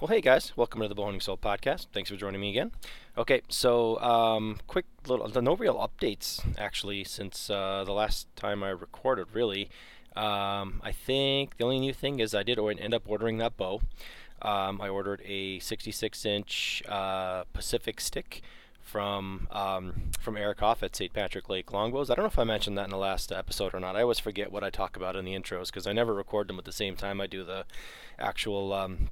Well, hey guys, welcome to the Bowhunting Soul podcast. Thanks for joining me again. Okay, so um, quick little, no real updates actually since uh, the last time I recorded. Really, um, I think the only new thing is I did end up ordering that bow. Um, I ordered a 66 inch uh, Pacific stick from um, from Eric Hoff at St. Patrick Lake Longbows. I don't know if I mentioned that in the last episode or not. I always forget what I talk about in the intros because I never record them at the same time I do the actual um,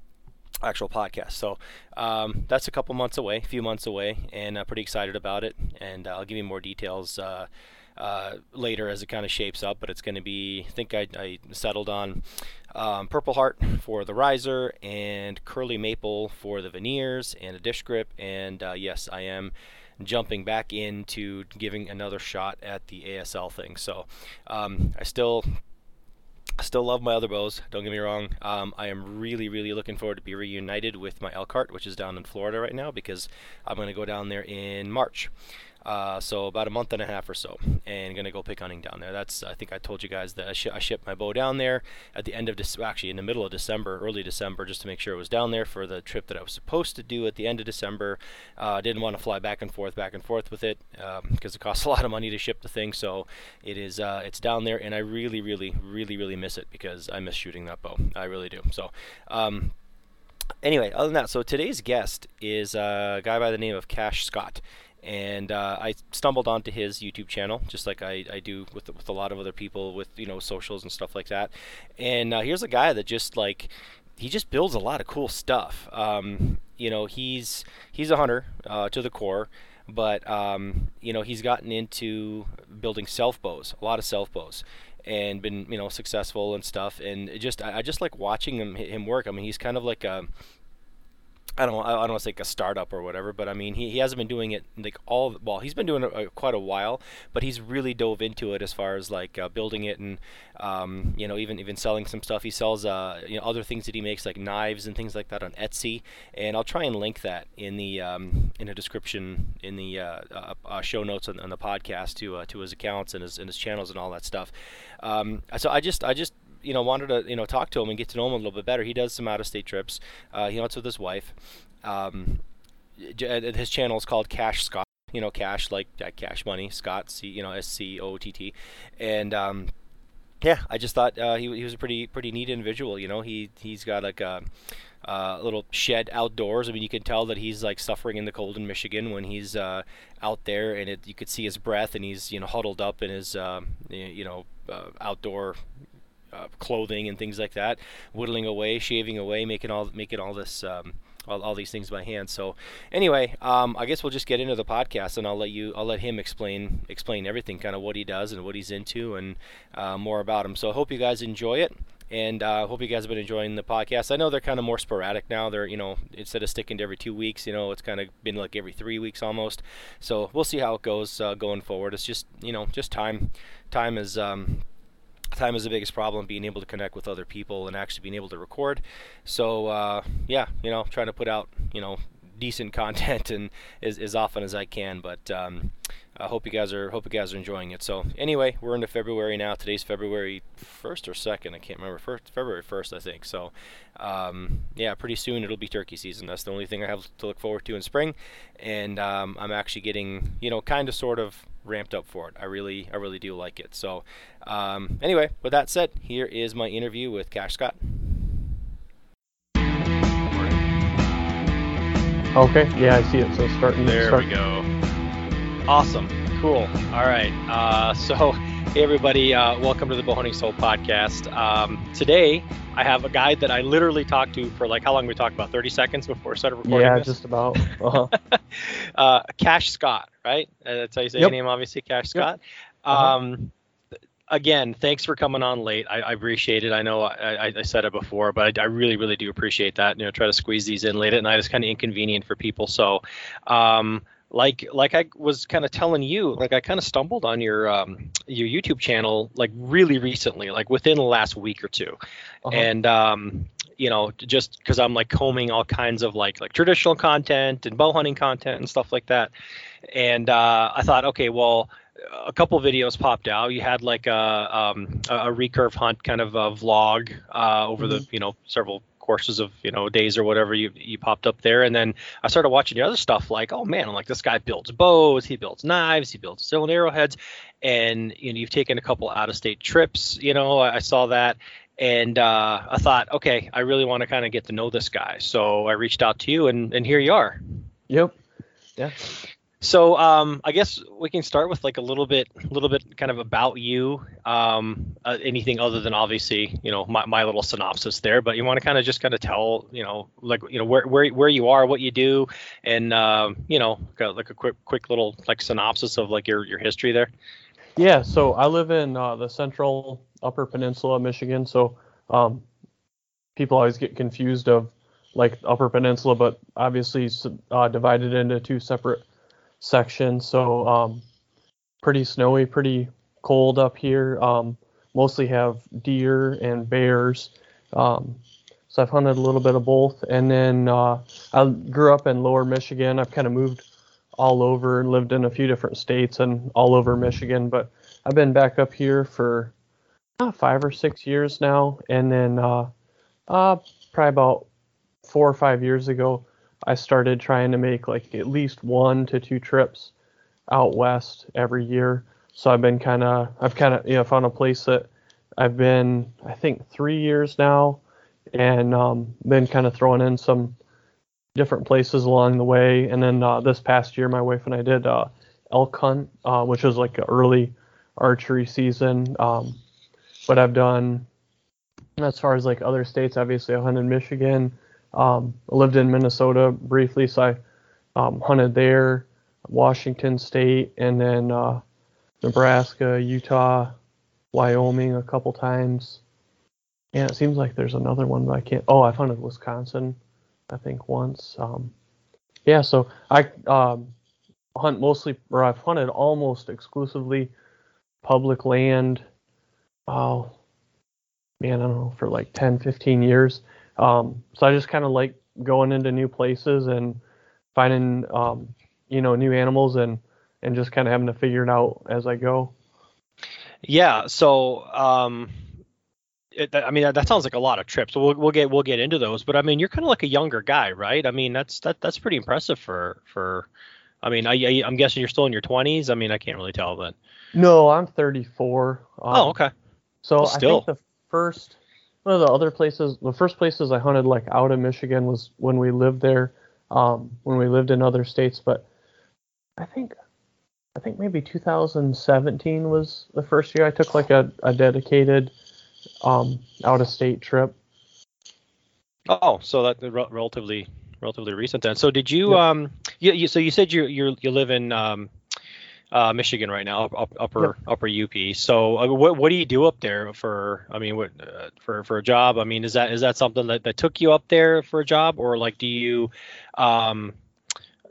actual podcast. So um, that's a couple months away, a few months away, and I'm pretty excited about it. And uh, I'll give you more details uh, uh, later as it kind of shapes up. But it's going to be, I think I, I settled on um, Purple Heart for the riser and Curly Maple for the veneers and a dish grip. And uh, yes, I am jumping back into giving another shot at the ASL thing. So um, I still I still love my other bows. Don't get me wrong. Um, I am really, really looking forward to be reunited with my Elkhart, which is down in Florida right now, because I'm going to go down there in March. Uh, so about a month and a half or so, and gonna go pick hunting down there. That's I think I told you guys that I, sh- I shipped my bow down there at the end of actually in the middle of December, early December, just to make sure it was down there for the trip that I was supposed to do at the end of December. Uh, didn't want to fly back and forth, back and forth with it because um, it costs a lot of money to ship the thing. So it is uh, it's down there, and I really, really, really, really miss it because I miss shooting that bow. I really do. So. Um, anyway, other than that, so today's guest is a guy by the name of Cash Scott and uh, I stumbled onto his YouTube channel, just like I, I do with with a lot of other people with you know socials and stuff like that. And uh, here's a guy that just like he just builds a lot of cool stuff. Um, you know, he's he's a hunter uh, to the core, but um, you know he's gotten into building self bows, a lot of self bows, and been you know successful and stuff. And just I, I just like watching him him work. I mean, he's kind of like a I don't I don't want to say like a startup or whatever, but I mean he, he hasn't been doing it like all well he's been doing it uh, quite a while, but he's really dove into it as far as like uh, building it and um, you know even even selling some stuff. He sells uh, you know other things that he makes like knives and things like that on Etsy, and I'll try and link that in the um, in the description in the uh, uh, uh show notes on, on, the podcast to to his accounts and his and his channels and all that stuff. Um, so I just I just you know wanted to you know talk to him and get to know him a little bit better. He does some out of state trips. Uh, he hunts with his wife. Um, his channel is called Cash Scott. You know, cash like uh, cash money. Scott, C, you know, S C O T T, and um, yeah, I just thought uh, he, he was a pretty pretty neat individual. You know, he he's got like a, a, little shed outdoors. I mean, you can tell that he's like suffering in the cold in Michigan when he's uh, out there, and it, you could see his breath, and he's you know huddled up in his uh, you know uh, outdoor uh, clothing and things like that, whittling away, shaving away, making all making all this. Um, all, all, these things by hand. So, anyway, um, I guess we'll just get into the podcast, and I'll let you, I'll let him explain, explain everything, kind of what he does and what he's into, and uh, more about him. So, I hope you guys enjoy it, and I uh, hope you guys have been enjoying the podcast. I know they're kind of more sporadic now. They're, you know, instead of sticking to every two weeks, you know, it's kind of been like every three weeks almost. So, we'll see how it goes uh, going forward. It's just, you know, just time, time is. Um, time is the biggest problem being able to connect with other people and actually being able to record. So uh, yeah you know trying to put out you know decent content and as, as often as I can but um, I hope you guys are hope you guys are enjoying it. So anyway we're into February now. Today's February 1st or 2nd I can't remember. First, February 1st I think. So um, yeah pretty soon it'll be turkey season. That's the only thing I have to look forward to in spring. And um, I'm actually getting you know kind of sort of ramped up for it I really I really do like it so um, anyway with that said here is my interview with Cash Scott Okay, yeah, I see it. So starting. There start. we go. Awesome. Cool. All right. Uh, so, hey everybody, uh, welcome to the Bowhunting Soul podcast. Um, today, I have a guy that I literally talked to for like how long we talked about 30 seconds before we started recording. Yeah, this? just about. Uh-huh. uh, Cash Scott, right? Uh, that's how you say yep. your name, obviously, Cash Scott. Yep. Uh-huh. Um, again, thanks for coming on late. I, I appreciate it. I know I, I, said it before, but I, I, really, really do appreciate that. You know, try to squeeze these in late at night is kind of inconvenient for people. So, um, like like I was kind of telling you, like I kind of stumbled on your um, your YouTube channel like really recently, like within the last week or 2 uh-huh. and um, you know just because I'm like combing all kinds of like like traditional content and bow hunting content and stuff like that, and uh, I thought, okay, well a couple videos popped out. You had like a um, a recurve hunt kind of a vlog uh, over mm-hmm. the you know several courses of you know days or whatever you you popped up there, and then I started watching your other stuff. Like, oh man, I'm like this guy builds bows, he builds knives, he builds steel arrowheads, and you know you've taken a couple out of state trips. You know, I, I saw that, and uh, I thought, okay, I really want to kind of get to know this guy. So I reached out to you, and and here you are. Yep. Yeah. So um, I guess we can start with like a little bit, a little bit kind of about you. Um, uh, anything other than obviously, you know, my, my little synopsis there. But you want to kind of just kind of tell, you know, like you know where where where you are, what you do, and um, you know, like a quick quick little like synopsis of like your your history there. Yeah. So I live in uh, the central Upper Peninsula, of Michigan. So um, people always get confused of like Upper Peninsula, but obviously uh, divided into two separate section. So um, pretty snowy, pretty cold up here. Um, mostly have deer and bears. Um, so I've hunted a little bit of both. And then uh, I grew up in Lower Michigan. I've kind of moved all over and lived in a few different states and all over Michigan. But I've been back up here for uh, five or six years now. And then uh, uh, probably about four or five years ago, I started trying to make like at least one to two trips out west every year. So I've been kind of, I've kind of, you know, found a place that I've been, I think, three years now, and um, been kind of throwing in some different places along the way. And then uh, this past year, my wife and I did uh, elk hunt, uh, which was like an early archery season. Um, but I've done, as far as like other states, obviously I hunted Michigan, um, I lived in Minnesota briefly, so I um, hunted there, Washington State, and then uh, Nebraska, Utah, Wyoming a couple times. And it seems like there's another one, but I can't. Oh, I've hunted Wisconsin, I think once. Um, yeah, so I um, hunt mostly, or I've hunted almost exclusively public land. Oh, man, I don't know, for like 10, 15 years. Um, so I just kind of like going into new places and finding, um, you know, new animals and and just kind of having to figure it out as I go. Yeah. So, um, it, I mean, that, sounds like a lot of trips. So we'll we'll get we'll get into those. But I mean, you're kind of like a younger guy, right? I mean, that's that that's pretty impressive for for. I mean, I, I am guessing you're still in your 20s. I mean, I can't really tell, but. No, I'm 34. Um, oh, okay. So well, I think the first one of the other places, the first places I hunted like out of Michigan was when we lived there, um, when we lived in other states. But I think, I think maybe 2017 was the first year I took like a, a dedicated um, out of state trip. Oh, so that re- relatively relatively recent then. So did you yep. um you, you so you said you you you live in um uh, Michigan right now, up, upper yep. upper UP. So uh, what what do you do up there for? I mean, what, uh, for for a job? I mean, is that is that something that, that took you up there for a job, or like do you? Um,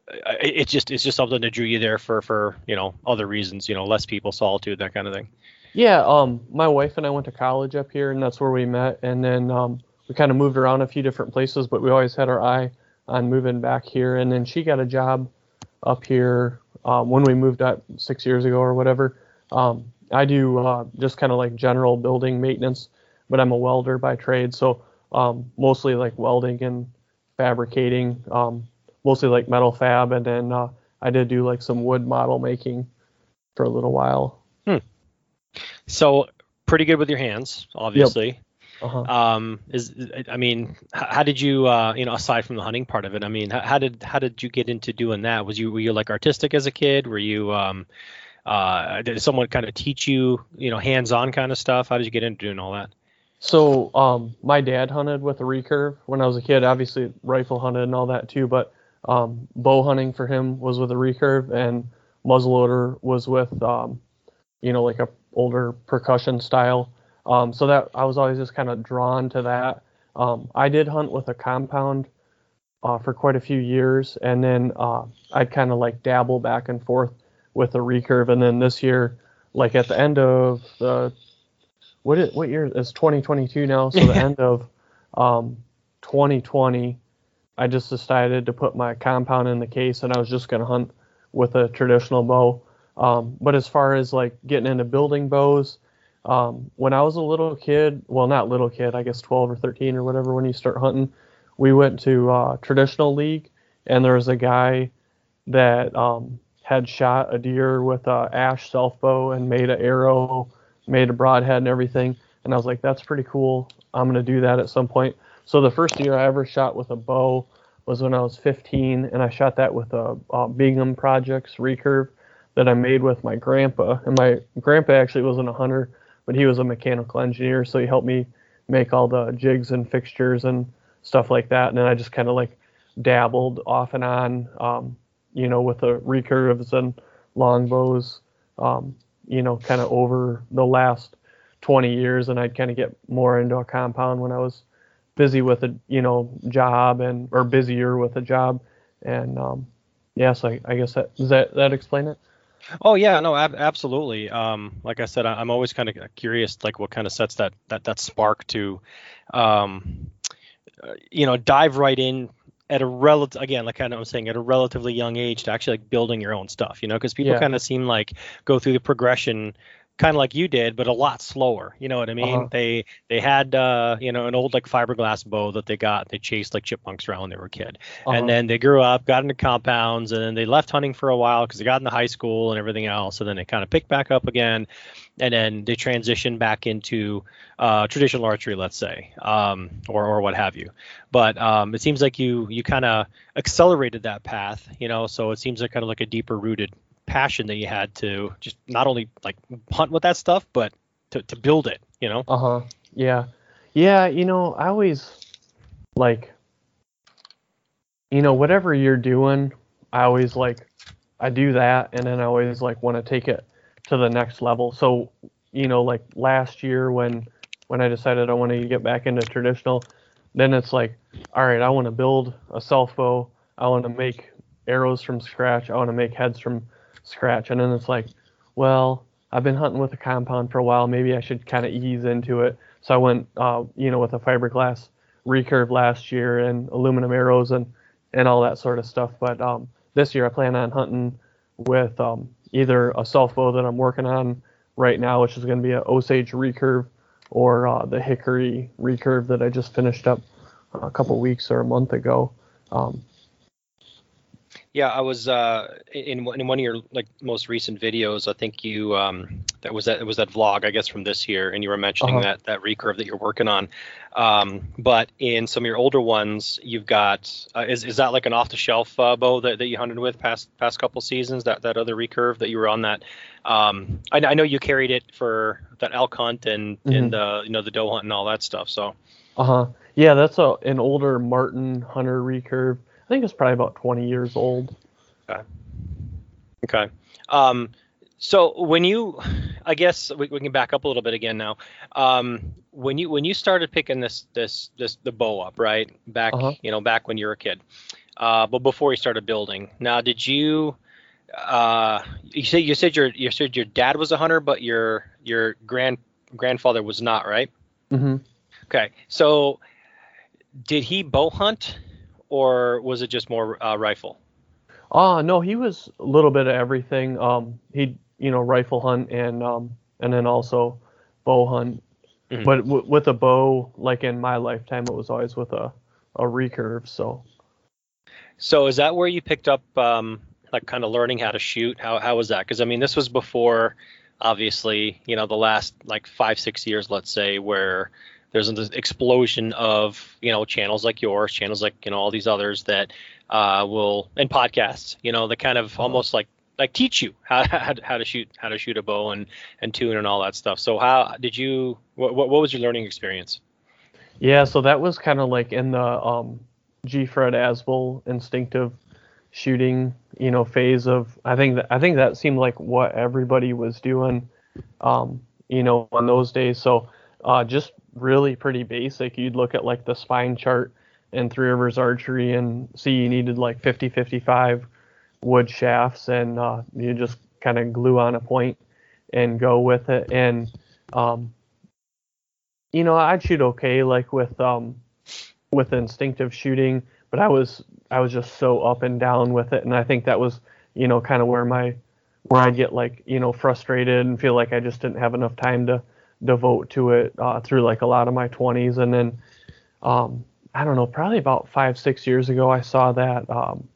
it's just it's just something that drew you there for for you know other reasons, you know, less people, solitude, that kind of thing. Yeah, um, my wife and I went to college up here, and that's where we met, and then um, we kind of moved around a few different places, but we always had our eye on moving back here, and then she got a job up here um, when we moved up six years ago or whatever. Um, I do uh, just kind of like general building maintenance, but I'm a welder by trade, so um, mostly like welding and fabricating, um, mostly like metal fab, and then uh, I did do like some wood model making for a little while. Hmm. So pretty good with your hands, obviously. Yep. Uh-huh. Um, is I mean, how did you, uh, you know, aside from the hunting part of it, I mean, how, how, did how did you get into doing that? Was you were you like artistic as a kid? Were you, um, uh, did someone kind of teach you, you know, hands-on kind of stuff? How did you get into doing all that? So, um, my dad hunted with a recurve when I was a kid. Obviously, rifle hunted and all that too, but um, bow hunting for him was with a recurve, and muzzleloader was with, um, you know, like a older percussion style. Um, so that I was always just kind of drawn to that. Um, I did hunt with a compound uh, for quite a few years, and then uh, I'd kind of like dabble back and forth with a recurve. And then this year, like at the end of the what is, what year is 2022 now? So the end of um, 2020, I just decided to put my compound in the case, and I was just gonna hunt with a traditional bow. Um, but as far as like getting into building bows, Um, when I was a little kid, well, not little kid, I guess 12 or 13 or whatever, when you start hunting, we went to uh, traditional league, and there was a guy that um, had shot a deer with a ash self bow and made an arrow, made a broadhead and everything. And I was like, that's pretty cool. I'm gonna do that at some point. So the first deer I ever shot with a bow was when I was 15, and I shot that with a, a Bingham Projects recurve that I made with my grandpa. And my grandpa actually wasn't a hunter, but he was a mechanical engineer, so he helped me make all the jigs and fixtures and stuff like that. And then I just kind of like dabbled off and on, um, you know, with the recurves and longbows, um, you know, kind of over the last 20 years. And I'd kind of get more into a compound when I was busy with a, you know, job and, or busier with a job. And, um, yes, I, I guess that, does that, that explain it? Oh yeah, no, ab- absolutely. Um, like I said, I, am always kind of curious, like what kind of sets that that that spark to, um, uh, you know, dive right in at a relative again, like kind of I'm saying, at a relatively young age to actually like building your own stuff, you know, because people Yeah. kind of seem like go through the progression kind of like you did, but a lot slower. You know what I mean? Uh-huh. They they had uh, you know an old like fiberglass bow that they got. They chased like chipmunks around when they were a kid, Uh-huh. and then they grew up, got into compounds, and then they left hunting for a while because they got into high school and everything else. And then they kind of picked back up again, and then they transitioned back into uh, traditional archery, let's say, um, or or what have you. But um, it seems like you you kind of accelerated that path, you know. So it seems like kind of like a deeper rooted passion that you had to just not only like hunt with that stuff, but to, to build it, you know. Uh huh. Yeah. Yeah. You know, I always like, you know, whatever you're doing, I always like, I do that, and then I always like want to take it to the next level. So, you know, like last year when when I decided I wanted to get back into traditional, then it's like, all right, I want to build a self bow. I want to make arrows from scratch. I want to make heads from scratch. And then it's like, well, I've been hunting with a compound for a while. Maybe I should kind of ease into it. So I went, uh, you know, with a fiberglass recurve last year and aluminum arrows and and all that sort of stuff. But um, this year I plan on hunting with um, either a self bow that I'm working on right now, which is going to be a Osage recurve, or uh, the Hickory recurve that I just finished up a couple weeks or a month ago. Um, Yeah, I was uh, in in one of your like most recent videos. I think you um, that was that it was that vlog I guess from this year, and you were mentioning Uh-huh. that that recurve that you're working on. Um, but in some of your older ones, you've got uh, is is that like an off the shelf uh, bow that, that you hunted with past past couple seasons? That that other recurve that you were on that. Um, I, I know you carried it for that elk hunt and and uh, you know the doe hunt and all that stuff. So Uh huh. Yeah, that's a an older Martin Hunter recurve. I think it's probably about 20 years old. Okay. Okay. Um, so when you, I guess we, we can back up a little bit again now. Um, when you when you started picking this this this the bow up, right? Back Uh-huh. you know back when you were a kid, uh, but before you started building. Now, did you? Uh, you said you said your you said your dad was a hunter, but your your grand grandfather was not, right? Mm-hmm. Okay. So did he bow hunt, or was it just more uh, rifle? Uh no, he was a little bit of everything. Um, he you know rifle hunt and um and then also bow hunt. Mhm. But w- with a bow, like in my lifetime, it was always with a a recurve. So So is that where you picked up um, like kind of learning how to shoot? How how was that? Because I mean, this was before, obviously, you know, the last like five six years, let's say, where there's an explosion of you know channels like yours, channels like you know all these others that uh, will and podcasts, you know, that kind of almost like like teach you how, how how to shoot how to shoot a bow and and tune and all that stuff. So how did you? What what what was your learning experience? yeah, so that was kind of like in the um G. Fred Asbell instinctive shooting, you know, phase of. I think that I think that seemed like what everybody was doing, um, you know, on those days. So uh, just really pretty basic. You'd look at like the spine chart in Three Rivers Archery and see you needed like 50, 55 wood shafts, and uh, you just kind of glue on a point and go with it. And um, you know, I'd shoot okay, like with um, with instinctive shooting, but I was I was just so up and down with it, and I think that was you know kind of where my where I'd get like you know frustrated and feel like I just didn't have enough time to devote to it uh, through like a lot of my 20s, and then um, I don't know, probably about five six years ago, I saw that um,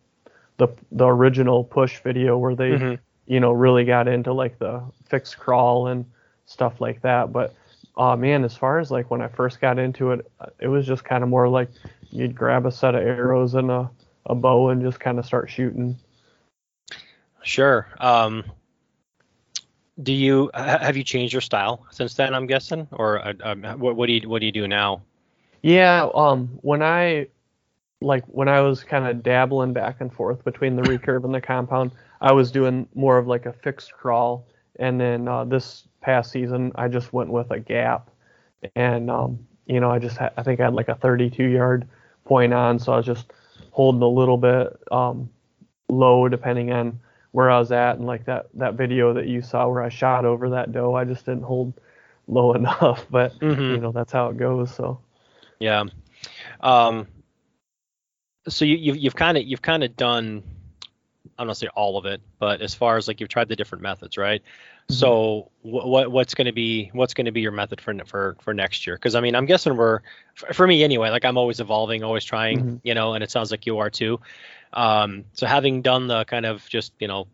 the the original push video where they Mhm. you know really got into like the fixed crawl and stuff like that, but. Uh, man, as far as like when I first got into it, uh, it was just kind of more like you'd grab a set of arrows and a, a bow and just kind of start shooting. Sure. Um, do you have you changed your style since then? I'm guessing, or uh, um, what, what do you what do you do now? Yeah, um, when I like when I was kind of dabbling back and forth between the recurve and the compound, I was doing more of like a fixed crawl, and then uh, this past season I just went with a gap, and um, you know I just ha- I think I had like a 32 yard point on, so I was just holding a little bit um, low depending on where I was at, and like that that video that you saw where I shot over that doe, I just didn't hold low enough, but Mhm. you know that's how it goes. So. Yeah. Um, so you, you've you've kind of you've kind of done I don't want to say all of it, but as far as like you've tried the different methods, right? So what, what what's going to be what's going to be your method for for for next year? Because I mean, I'm guessing we're for me anyway. Like I'm always evolving, always trying, Mhm. you know, and it sounds like you are too. Um, so having done the kind of just you know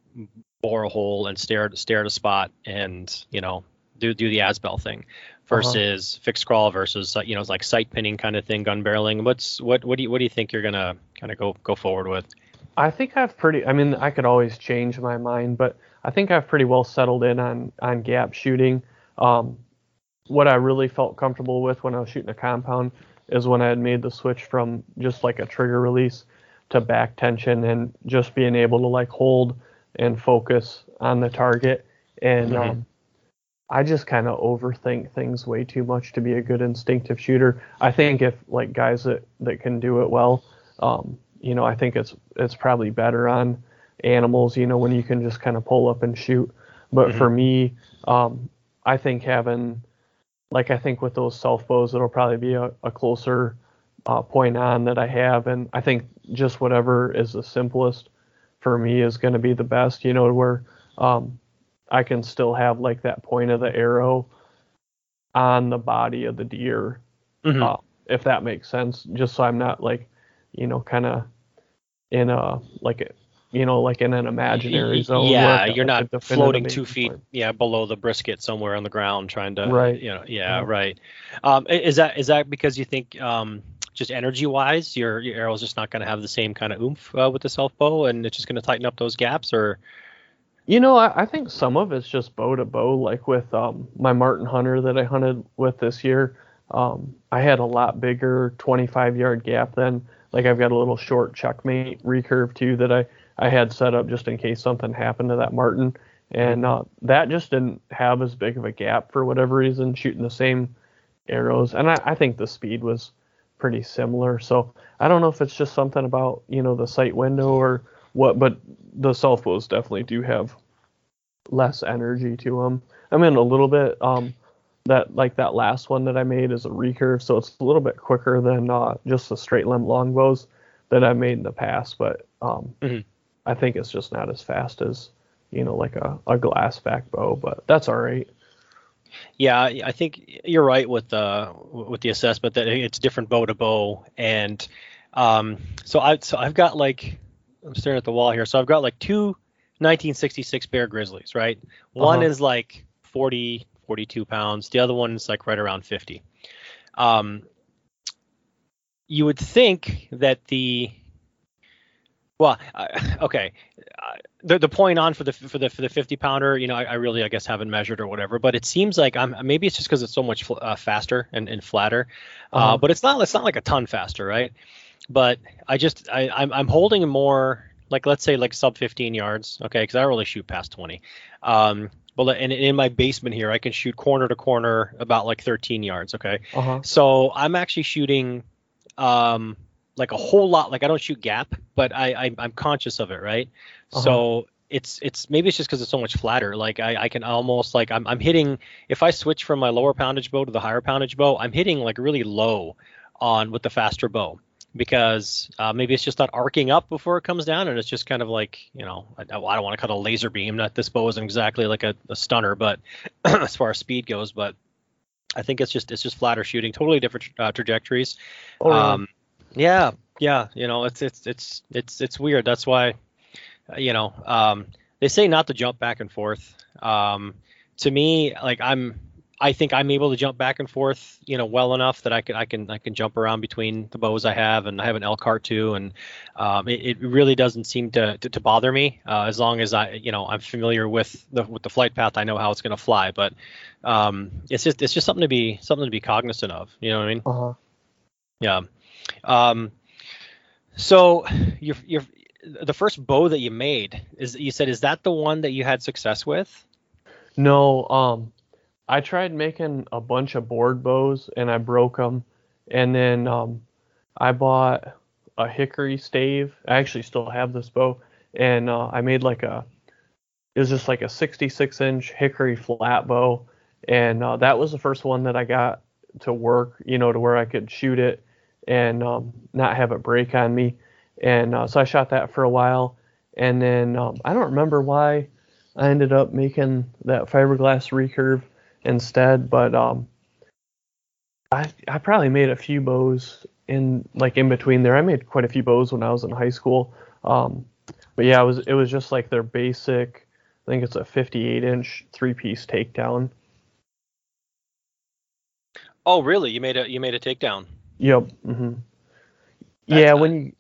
bore a hole and stare at stare at a spot and you know do do the Asbell thing versus fixed crawl versus uh, you know like sight pinning kind of thing, gun barreling. What's what what do you what do you think you're gonna kind of go go forward with? I think I've pretty. I mean, I could always change my mind, but I think I've pretty well settled in on on gap shooting. Um, what I really felt comfortable with when I was shooting a compound is when I had made the switch from just like a trigger release to back tension and just being able to like hold and focus on the target. And Mhm. um, I just kind of overthink things way too much to be a good instinctive shooter. I think if like guys that that can do it well, um, you know, I think it's it's probably better on animals, you know, when you can just kind of pull up and shoot. But for me, um, I think having like I think with those self bows, it'll probably be a, a closer uh, point on that I have, and I think just whatever is the simplest for me is going to be the best. You know, where um, I can still have like that point of the arrow on the body of the deer, Mhm. uh, if that makes sense. Just so I'm not like, you know, kind of in a like a you know like in an imaginary zone. Yeah, you're not floating two feet, point. yeah, below the brisket somewhere on the ground trying to, Right. You know, yeah, Yeah. right. Um, is that is that because you think um, just energy wise, your your arrow's just not going to have the same kind of oomph uh, with the self bow, and it's just going to tighten up those gaps, or You know, I, I think some of it's just bow to bow. Like with um, my Martin Hunter that I hunted with this year, um, I had a lot bigger 25 yard gap than like I've got a little short checkmate recurve too that I I had set up just in case something happened to that Martin, and uh, that just didn't have as big of a gap for whatever reason, shooting the same arrows, and I, I think the speed was pretty similar. So I don't know if it's just something about you know the sight window or what, but the self bows definitely do have less energy to them. I mean, a little bit. Um, that like that last one that I made is a recurve, so it's a little bit quicker than uh, just the straight limb longbows that I've made in the past. But um, Mhm. I think it's just not as fast as you know like a, a glass back bow, but that's all right. Yeah, I I think you're right with the with the assessment that it's different bow to bow, and um, so I so I've got like I'm staring at the wall here. So I've got like two 1966 Bear Grizzlies, right? One Uh-huh. is like 40, 42 pounds. The other one's like right around 50. Um, you would think that the well, I, okay. Uh, the the point on for the for the for the 50 pounder, you know, I, I really I guess haven't measured or whatever, but it seems like I'm maybe it's just because it's so much fl- uh, faster and, and flatter, uh, Uh-huh. but it's not it's not like a ton faster, right? But I just I I'm I'm holding more like let's say like sub 15 yards, okay? Because I really shoot past 20. Um, well, and in my basement here, I can shoot corner to corner about like 13 yards, okay? Uh huh. So I'm actually shooting um like a whole lot like I don't shoot gap, but I, I I'm conscious of it, right? Uh-huh. So it's it's maybe it's just because it's so much flatter. Like I, I can almost like I'm I'm hitting if I switch from my lower poundage bow to the higher poundage bow, I'm hitting like really low on with the faster bow because uh, maybe it's just not arcing up before it comes down and it's just kind of like you know I, I don't want to cut a laser beam. Not this bow isn't exactly like a, a stunner, but as far as speed goes, but I think it's just it's just flatter shooting, totally different uh, trajectories. Oh? Um, yeah, yeah, you know, it's it's it's it's it's weird. That's why, uh, you know, um, they say not to jump back and forth. Um, to me, like I'm, I think I'm able to jump back and forth, you know, well enough that I can I can I can jump around between the bows I have, and I have an Elkhart too, and um, it, it really doesn't seem to to, to bother me uh, as long as I, you know, I'm familiar with the with the flight path. I know how it's going to fly, but um, it's just it's just something to be something to be cognizant of. You know what I mean? uh-huh. Yeah. Um, so your your the first bow that you made is you said is that the one that you had success with? No, um, I tried making a bunch of board bows and I broke them, and then um, I bought a hickory stave. I actually still have this bow, and uh, I made like a it was just like a 66 inch hickory flat bow, and uh, that was the first one that I got to work, you know, to where I could shoot it and um, not have it break on me. And uh, so I shot that for a while, and then um, I don't remember why I ended up making that fiberglass recurve instead, but um, I I probably made a few bows in like in between there. I made quite a few bows when I was in high school. Um, but yeah, it was it was just like their basic. I think it's a 58 inch three piece takedown. Oh, really? You made a you made a takedown. Yep. hmm Yeah, nice. when you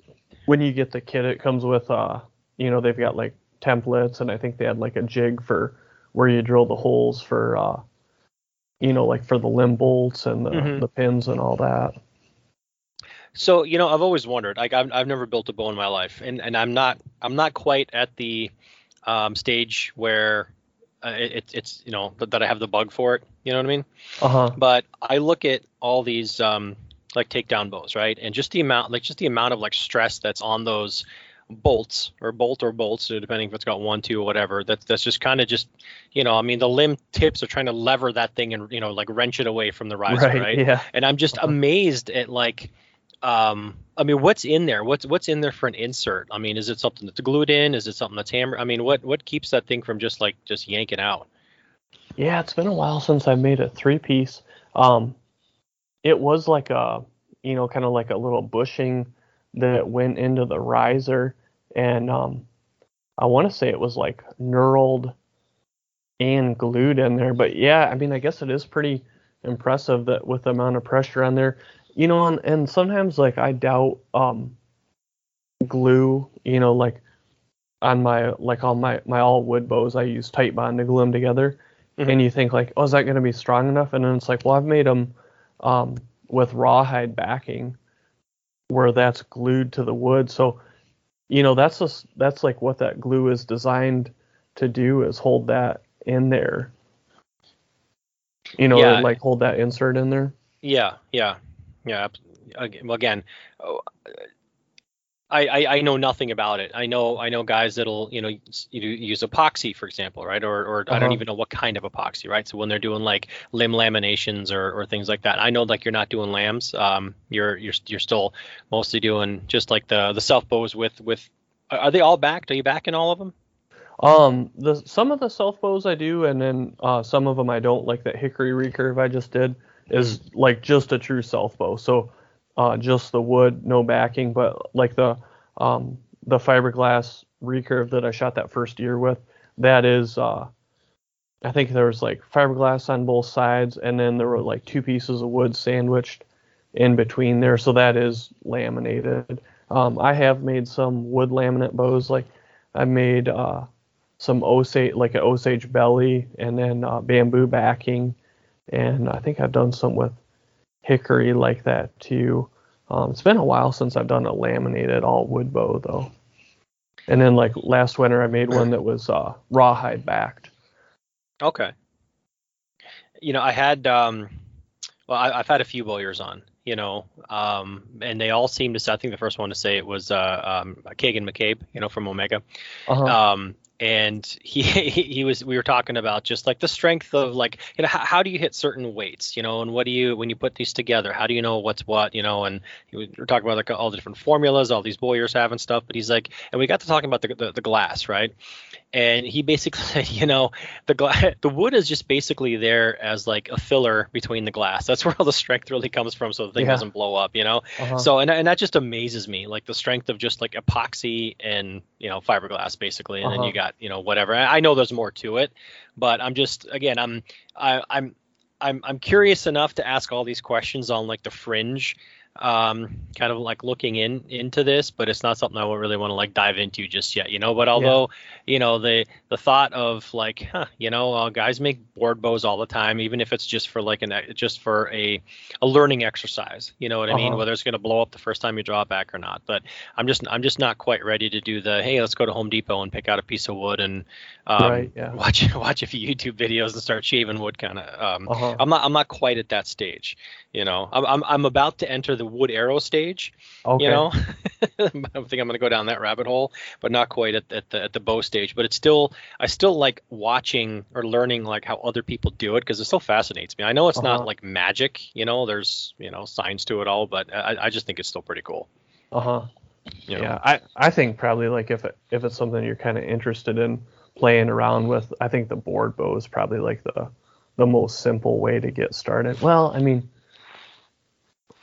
when you get the kit, it comes with uh, you know, they've got like templates, and I think they had like a jig for where you drill the holes for uh, you know, like for the limb bolts and the Mhm. the pins and all that. So you know, I've always wondered. Like, I've I've never built a bow in my life, and and I'm not I'm not quite at the um, stage where uh, it, it's it's you know that, that I have the bug for it. You know what I mean? Uh huh. But I look at all these um, like takedown bows, right? And just the amount, like just the amount of like stress that's on those bolts or bolt or bolts, uh, depending if it's got one, two, or whatever. That's that's just kind of just, you know, I mean, the limb tips are trying to lever that thing and you know like wrench it away from the riser, Right. right? Yeah. And I'm just Uh-huh. amazed at like. Um, I mean, what's in there? What's what's in there for an insert? I mean, is it something that's glued in? Is it something that's hammered? I mean, what what keeps that thing from just like just yanking out? Yeah, it's been a while since I made a three piece. Um, it was like a, you know, kind of like a little bushing that went into the riser, and um, I want to say it was like knurled and glued in there. But yeah, I mean, I guess it is pretty impressive that with the amount of pressure on there, you know, and, and sometimes like I doubt um, glue, you know, like on my like on my my all wood bows, I use Titebond to glue them together Mhm. and you think like, oh, is that going to be strong enough? And then it's like, well, I've made them um, with rawhide backing, where that's glued to the wood. So, you know, that's just that's like what that glue is designed to do is hold that in there. You know, Yeah. like hold that insert in there. Yeah, yeah, yeah. again, oh, I, I I know nothing about it. I know I know guys that'll you know you use epoxy for example, right? Or or I don't Uh-huh. even know what kind of epoxy, right? So when they're doing like limb laminations or, or things like that, I know like you're not doing lambs. Um, you're you're you're still mostly doing just like the the self bows with with. Are are they all backed? Are you backing all of them? Um, the some of the self bows I do, and then uh, some of them I don't. Like that hickory recurve I just did is like just a true self bow. So uh, just the wood, no backing. But like the um, the fiberglass recurve that I shot that first year with, that is uh, I think there was like fiberglass on both sides, and then there were like two pieces of wood sandwiched in between there. So that is laminated. Um, I have made some wood laminate bows. Like I made uh, some Osage, like an Osage belly, and then uh, bamboo backing, and I think I've done some with hickory like that too. Um, it's been a while since I've done a laminated all wood bow though. And then like last winter, I made one that was uh, rawhide backed. Okay. You know, I had um well, I, I've had a few bowyers on, you know, um, and they all seem to say. I think the first one to say it was uh, um, Kagan McCabe, you know, from Omega. Uh-huh. Um, and he, he was we were talking about just like the strength of like you know how, how do you hit certain weights, you know, and what do you when you put these together, how do you know what's what, you know, and we were talking about like all the different formulas all these bowyers have and stuff. But he's like, and we got to talking about the the, the glass, right? And he basically said, you know, the gla- the wood is just basically there as like a filler between the glass. That's where all the strength really comes from, so the thing Yeah. doesn't blow up, you know. Uh-huh. So and and that just amazes me, like the strength of just like epoxy and you know fiberglass basically, and then Uh-huh. you got you know whatever. I I know there's more to it, but I'm just again I'm I, I'm I'm I'm curious enough to ask all these questions on like the fringe, um, kind of like looking in into this, but it's not something I would really want to like dive into just yet, you know. But although you know the the thought of like, huh, you know, uh, guys make board bows all the time, even if it's just for like an just for a a learning exercise, you know what I mean? Uh-huh. Whether it's going to blow up the first time you draw it back or not. But I'm just I'm just not quite ready to do the hey, let's go to Home Depot and pick out a piece of wood and um, Right, yeah. watch watch a few YouTube videos and start shaving wood kind of. Um, Uh-huh. I'm not I'm not quite at that stage, you know. I'm I'm, I'm about to enter the wood arrow stage, Okay. you know. I don't think I'm going to go down that rabbit hole, but not quite at, at the at the bow stage. But it's still I still like watching or learning like how other people do it because it still fascinates me. I know it's Uh-huh. not like magic, you know. There's you know science to it all, but I, I just think it's still pretty cool. Uh huh. You know? Yeah, I, I think probably like if it, if it's something you're kind of interested in playing around with, I think the board bow is probably like the the most simple way to get started. Well, I mean,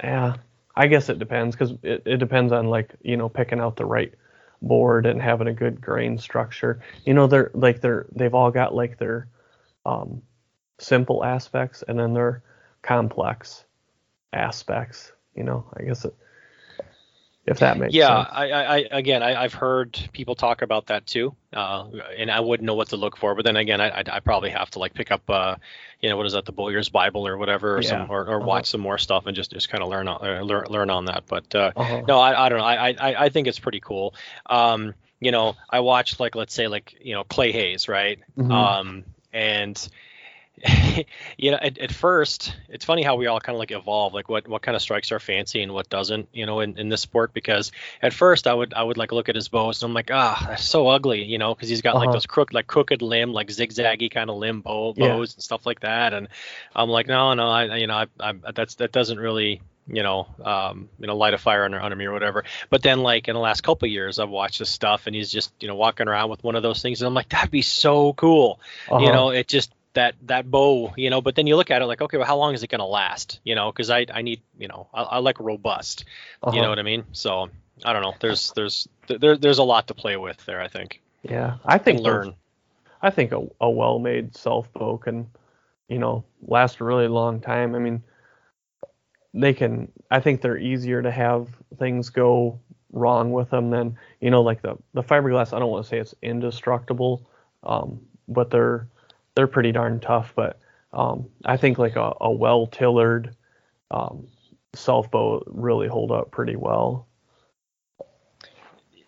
yeah, I guess it depends because it, it depends on like you know picking out the right board and having a good grain structure. You know, they're like they're they've all got like their um, simple aspects and then their complex aspects. You know, I guess it if that makes yeah, sense. I, I, I again, I, I've heard people talk about that too, uh, and I wouldn't know what to look for. But then again, I, I, I probably have to like pick up, uh, you know, what is that, the Bowyer's Bible or whatever, or some, Yeah. or, or Uh-huh. watch some more stuff and just just kind of learn on uh, learn learn on that. But uh, Uh-huh. no, I, I don't know. I, I I think it's pretty cool. Um, you know, I watched like let's say like you know Clay Hayes, right? Mhm. Um, and you know, at, at first, it's funny how we all kind of like evolve, like what what kind of strikes our fancy and what doesn't, you know, in, in this sport. Because at first, I would I would like look at his bows and I'm like, ah, that's so ugly, you know, because he's got like Uh-huh. those crook like crooked limb, like zigzaggy kind of limb bow, Yeah. bows and stuff like that. And I'm like, no, no, I you know, I, I that's that doesn't really you know, um, you know, light a fire under, under me or whatever. But then, like in the last couple of years, I've watched this stuff, and he's just, you know, walking around with one of those things, and I'm like, that'd be so cool you Uh-huh. know it just that that bow you know but then you look at it like okay well how long is it going to last you know because i i need you know I, I like robust Uh-huh. you know what i mean so i don't know there's there's there, there's a lot to play with there i think Yeah, I think learn I think a, a well-made self bow can, you know, last a really long time. I mean, they can. I think they're easier to have things go wrong with them than you know, like the the fiberglass. I don't want to say it's indestructible, um, but they're they're pretty darn tough. But um, I think like a, a well tillered um, self bow really hold up pretty well.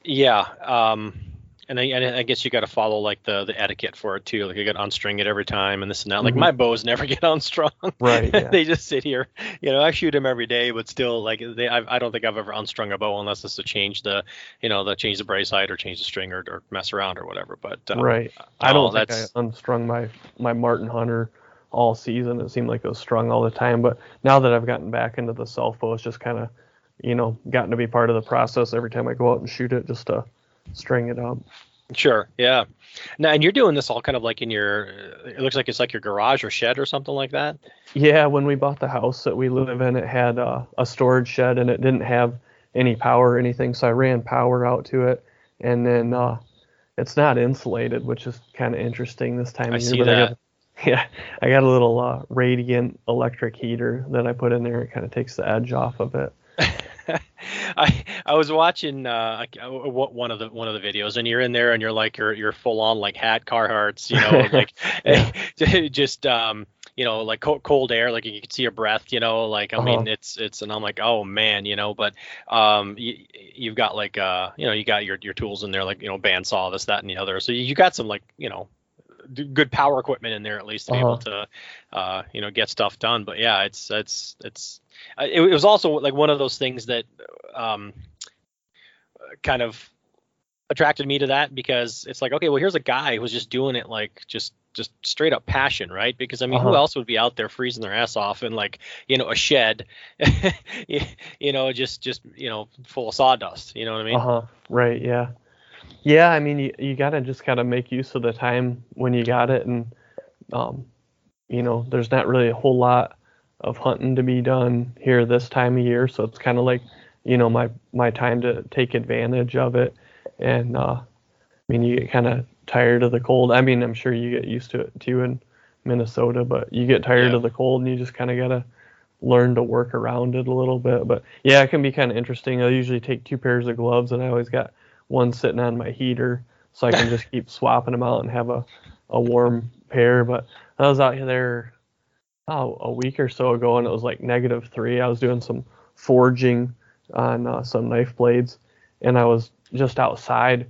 yeah um and I, and I guess you got to follow like the, the etiquette for it too. Like you got to unstring it every time and this and that. Like Mhm. my bows never get unstrung. Right. Yeah. they just sit here. You know, I shoot them every day, but still, like they, I, I don't think I've ever unstrung a bow unless it's to change the, you know, the change the brace height or change the string or, or mess around or whatever. But um, right. I don't think I unstrung my my Martin Hunter all season. It seemed like it was strung all the time. But now that I've gotten back into the self bow, it's just kind of, you know, gotten to be part of the process every time I go out and shoot it, just to string it up. Sure. Yeah. Now, and you're doing this all kind of like in your. It looks like it's like your garage or shed or something like that. Yeah, when we bought the house that we live in, it had uh, a storage shed and it didn't have any power or anything, so I ran power out to it, and then uh, it's not insulated, which is kind of interesting this time I of year. see but I that. got, yeah, I got a little uh, radiant electric heater that I put in there. It kind of takes the edge off of it. I I was watching uh one of the one of the videos and you're in there and you're like you're you're full on like hat Carhartts you know like just um you know like cold, cold air like you can see your breath you know like I mean Uh-huh. it's it's and I'm like oh man you know but um you, you've got like uh you know you got your your tools in there like you know bandsaw this that and the other so you, you got some like you know good power equipment in there at least to be able to uh you know get stuff done but yeah it's it's it's uh, it, it was also like one of those things that um kind of attracted me to that because it's like okay well here's a guy who's just doing it like just just straight up passion right because i mean who Uh-huh. else would be out there freezing their ass off in like you know a shed you, you know just just you know full of sawdust you know what i mean Uh huh. Right. Yeah. Yeah, I mean, you, you gotta just gotta make use of the time when you got it, and um, you know, there's not really a whole lot of hunting to be done here this time of year, so it's kind of like, you know, my my time to take advantage of it, and uh, I mean, you get kind of tired of the cold. I mean, I'm sure you get used to it too in Minnesota, but you get tired Yeah. of the cold, and you just kind of gotta learn to work around it a little bit. But yeah, it can be kind of interesting. I usually take two pairs of gloves, and I always got one sitting on my heater, so I can just keep swapping them out and have a, a warm pair. But I was out there oh, a week or so ago, and it was like negative three. I was doing some forging on uh, some knife blades, and I was just outside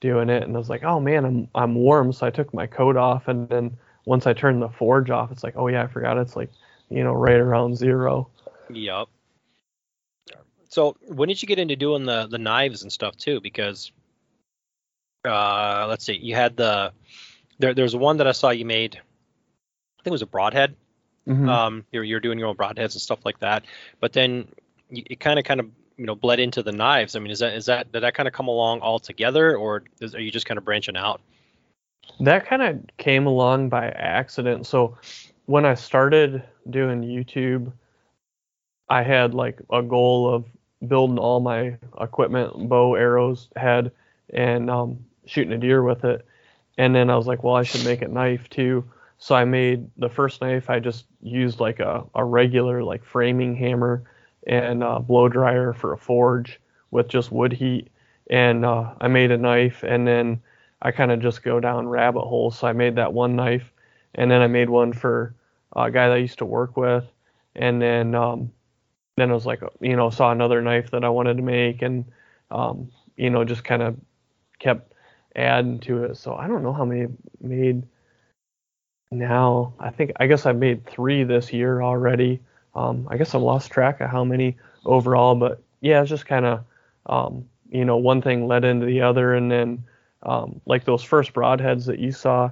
doing it, and I was like, oh man, I'm I'm warm. So I took my coat off, and then once I turned the forge off, it's like, oh yeah, I forgot it's like you know right around zero. Yep. So when did you get into doing the the knives and stuff too? Because uh, let's see, you had the there. There's one that I saw you made. I think it was a broadhead. Mhm. Um, you're you're doing your own broadheads and stuff like that. But then you, it kind of kind of you know bled into the knives. I mean, is that is that did that kind of come along all together, or is, are you just kind of branching out? That kind of came along by accident. So when I started doing YouTube, I had like a goal of building all my equipment, bow, arrows, head, and um, shooting a deer with it. And then I was like, well, I should make a knife too. So I made the first knife. I just used like a, a regular like framing hammer and a blow dryer for a forge with just wood heat. And uh, I made a knife, and then I kind of just go down rabbit holes. So I made that one knife, and then I made one for a guy that I used to work with, and then um, then I was like, you know, saw another knife that I wanted to make, and um, you know, just kind of kept adding to it. So I don't know how many made now. I think I guess I made three this year already. Um, I guess I lost track of how many overall, but yeah, it's just kind of um, you know one thing led into the other, and then um, like those first broadheads that you saw,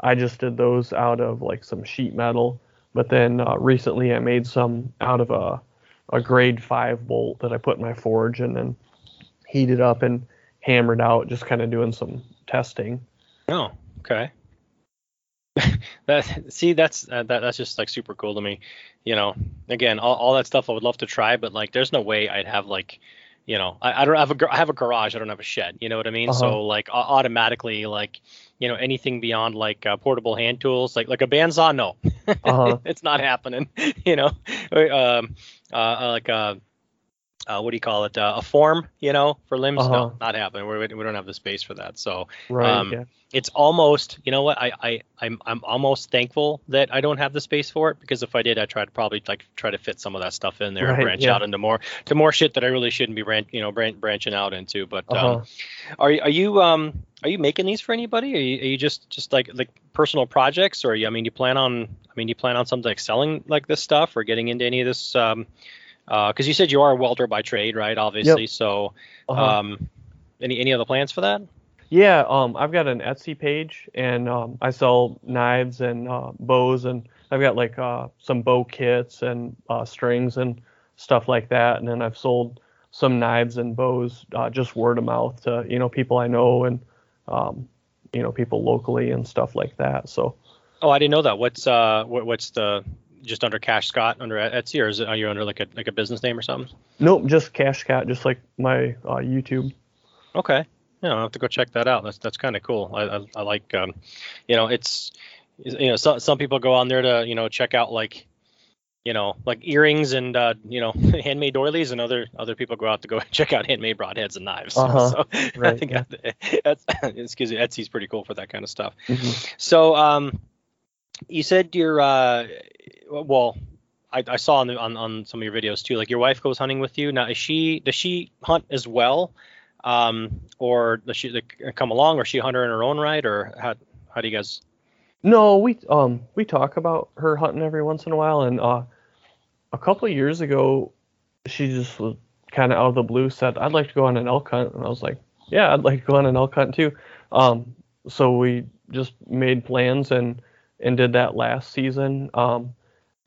I just did those out of like some sheet metal. But then uh, recently I made some out of a a grade five bolt that I put in my forge and then heated up and hammered out, just kind of doing some testing. Oh, okay. that see, that's uh, that that's just like super cool to me. You know, again, all, all that stuff I would love to try, but like, there's no way I'd have like, you know, I, I don't have a I have a garage, I don't have a shed. You know what I mean? Uh-huh. So like, au- automatically, like, you know, anything beyond like uh, portable hand tools, like like a bandsaw, no, Uh-huh. it's not happening. You know, um, uh, uh, like a. Uh, what do you call it? Uh, a form, you know, for limbs? Uh-huh. No, not happening. We, we don't have the space for that. So, Right. Um, yeah. it's almost you know what I, I I'm I'm almost thankful that I don't have the space for it because if I did I'd try to probably like try to fit some of that stuff in there Right, and branch yeah. out into more to more shit that I really shouldn't be bran- you know bran- branching out into but Uh-huh. um are you are you um are you making these for anybody are you, are you just just like like personal projects or you, I mean you plan on I mean do you plan on something like selling like this stuff or getting into any of this um because you said you are a welder by trade right obviously so Uh-huh. um any any other plans for that Yeah, um, I've got an Etsy page, and um, I sell knives and uh, bows, and I've got like uh, some bow kits and uh, strings and stuff like that. And then I've sold some knives and bows uh, just word of mouth to you know people I know and um, you know people locally and stuff like that. So Oh, I didn't know that. What's uh, what, what's the just under Cash Scott under Etsy, or is it are you under like a like a business name or something? nope, just Cash Scott, just like my uh, YouTube. Okay, yeah, I'll have to go check that out. That's that's kind of cool. I, I I like um, you know, it's you know, some some people go on there to you know check out like you know like earrings and uh, you know handmade doilies, and other other people go out to go check out handmade broadheads and knives. Uh-huh, So I right, think yeah. that's excuse me, Etsy's pretty cool for that kind of stuff. Mhm. So, um, you said you're, uh, well, I, I saw on, the, on on some of your videos too. Like your wife goes hunting with you. Now, is she does she hunt as well, um, or does she like, come along, or she hunter in her own right, or how how do you guys? No, we um we talk about her hunting every once in a while, and uh, a couple of years ago, she just was kind of out of the blue said, "I'd like to go on an elk hunt," and I was like, "Yeah, I'd like to go on an elk hunt too." Um, so we just made plans and and did that last season. Um,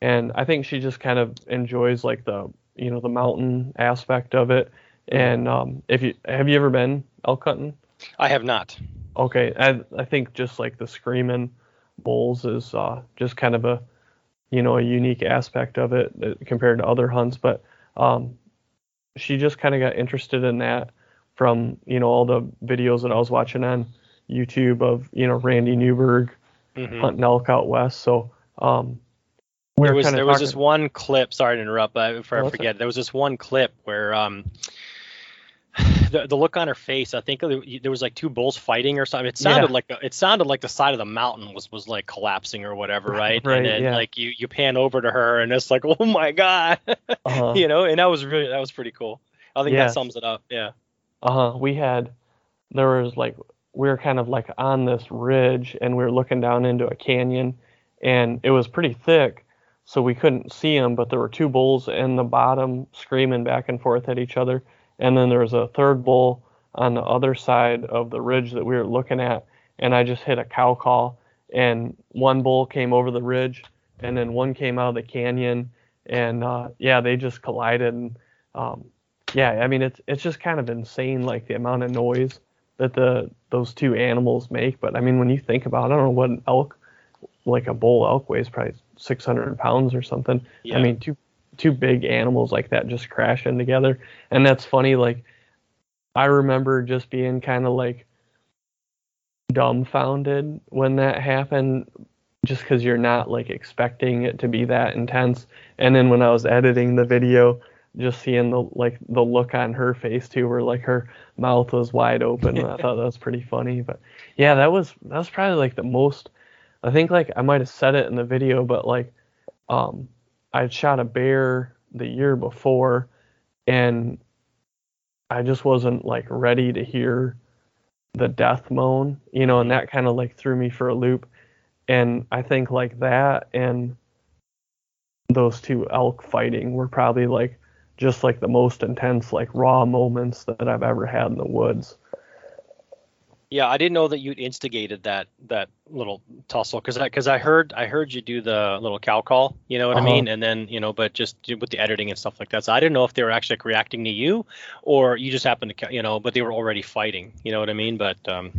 and I think she just kind of enjoys like the you know the mountain aspect of it. And um, if you have you ever been elk hunting? I have not. Okay, I I think just like the screaming bulls is uh, just kind of a you know a unique aspect of it uh, compared to other hunts, but um, she just kind of got interested in that from you know all the videos that I was watching on YouTube of you know Randy Newberg Mhm. hunting elk out west. So um, we there was kinda there was talking- this one clip. Sorry to interrupt, but before No, I that's forget, there was this one clip where um, the, the look on her face. I think there there was like two bulls fighting or something. It sounded Yeah. like it sounded like the side of the mountain was was like collapsing or whatever, right? Right, And then yeah. like you you pan over to her and it's like, oh my god, uh-huh. you know. And that was really that was pretty cool. I think Yeah. that sums it up. Yeah. Uh-huh. We had there was like we were kind of like on this ridge and we were looking down into a canyon and it was pretty thick so we couldn't see them but there were two bulls in the bottom screaming back and forth at each other and then there was a third bull on the other side of the ridge that we were looking at and I just hit a cow call and one bull came over the ridge and then one came out of the canyon and uh, yeah they just collided and um, yeah, I mean it's it's just kind of insane like the amount of noise that the those two animals make. But I mean when you think about it, I don't know what an elk like a bull elk weighs probably 600 pounds or something. Yeah. I mean two two big animals like that just crashing together, and that's funny. Like I remember just being kind of like dumbfounded when that happened just because you're not like expecting it to be that intense and then when i was editing the video just seeing the like the look on her face too where like her mouth was wide open. I thought that was pretty funny but yeah that was that was probably like the most i think like i might have said it in the video but like um i shot a bear the year before and i just wasn't like ready to hear the death moan you know and that kind of like threw me for a loop. And i think like that and those two elk fighting were probably like just like the most intense like raw moments that i've ever had in the woods Yeah, I didn't know that you'd instigated that that little tussle because I because I heard I heard you do the little cow call, you know what Uh-huh. I mean, and then you know, but just with the editing and stuff like that. So I didn't know if they were actually like, reacting to you, or you just happened to, you know, but they were already fighting, you know what I mean? But um,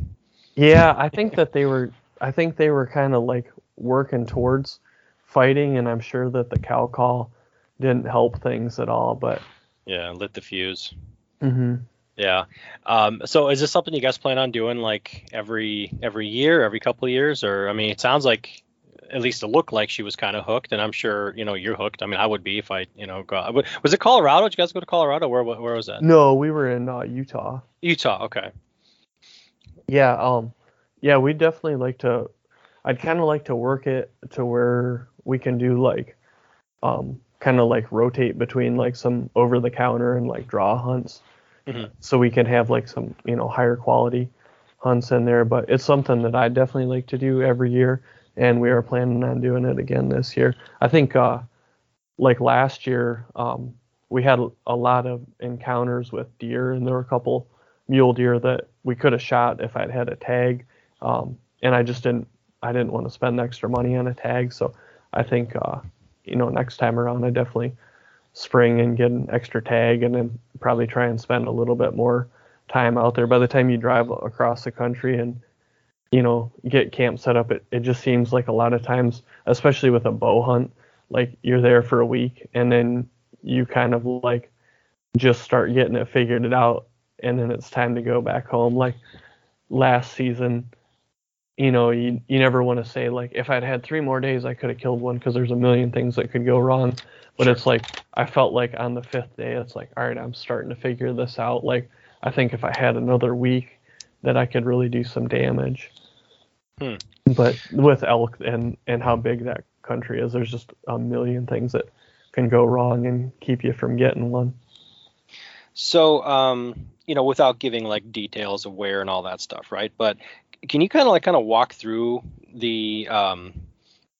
Yeah, I think that they were. I think they were kind of like working towards fighting, and I'm sure that the cow call didn't help things at all. But yeah, lit the fuse. hmm Yeah. Um, so is this something you guys plan on doing like every every year, every couple of years, or I mean, it sounds like at least it looked like she was kind of hooked, and I'm sure you know you're hooked. I mean, I would be if I you know go. I would- Was it Colorado? Did you guys go to Colorado? Where where was that? no, we were in uh, Utah. Utah. Okay. Yeah, um, yeah, we'd definitely like to. I'd kind of like to work it to where we can do like, um, kind of like rotate between like some over the counter and like draw hunts, Mhm. so we can have like some you know higher quality hunts in there. But it's something that I definitely like to do every year, and we are planning on doing it again this year. I think, uh, like last year, um, we had a lot of encounters with deer, and there were a couple mule deer that we could have shot if I'd had a tag. Um, and I just didn't I didn't want to spend extra money on a tag. So I think uh, you know next time around I definitely spring and get an extra tag and then probably try and spend a little bit more time out there. By the time you drive across the country and you know get camp set up, it, it just seems like a lot of times, especially with a bow hunt, like you're there for a week and then you kind of like just start getting it figured it out and then it's time to go back home like last season you know you, you never want to say like if i'd had three more days i could have killed one because there's a million things that could go wrong but Sure. it's like i felt like on the fifth day it's like all right i'm starting to figure this out like i think if i had another week that i could really do some damage Hmm. but with elk and and how big that country is there's just a million things that can go wrong and keep you from getting one So, um, you know, without giving like details of where and all that stuff, right? But can you kind of like kind of walk through the, um,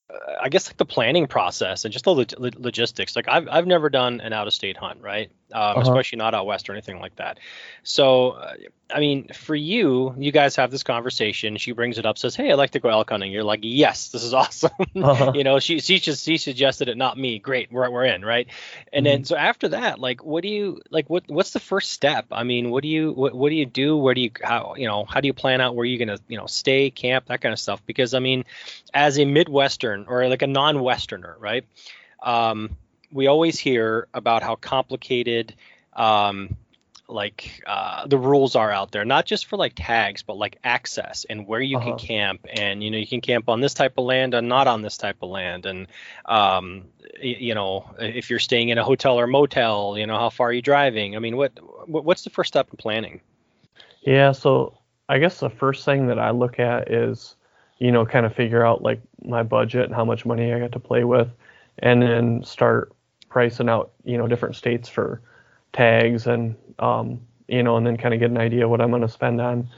uh, I guess like the planning process and just the log- lo- logistics? Like I've I've never done an out of state hunt, right? Um, Uh-huh. especially not out west or anything like that. So, uh, I mean, for you, you guys have this conversation. She brings it up, says, "Hey, I'd like to go elk hunting." You're like, "Yes, this is awesome." Uh-huh. you know, she she just she suggested it, not me. Great, we're we're in, right? And then so after that, like, what do you like? What what's the first step? I mean, what do you what what do you do? Where do you how you know how do you plan out where you're gonna you know stay, camp, that kind of stuff? Because I mean, as a Midwestern or like a non-Westerner, right? Um, we always hear about how complicated um, like uh, the rules are out there, not just for like tags, but like access and where you Uh-huh. can camp. And you know, you can camp on this type of land and not on this type of land. And um, you know, if you're staying in a hotel or motel, you know, how far are you driving? I mean, what what- what's the first step in planning? Yeah, so I guess the first thing that I look at is, you know, kind of figure out like my budget and how much money I got to play with, and then start pricing out, you know, different states for tags and, um, you know, and then kind of get an idea what I'm going to spend on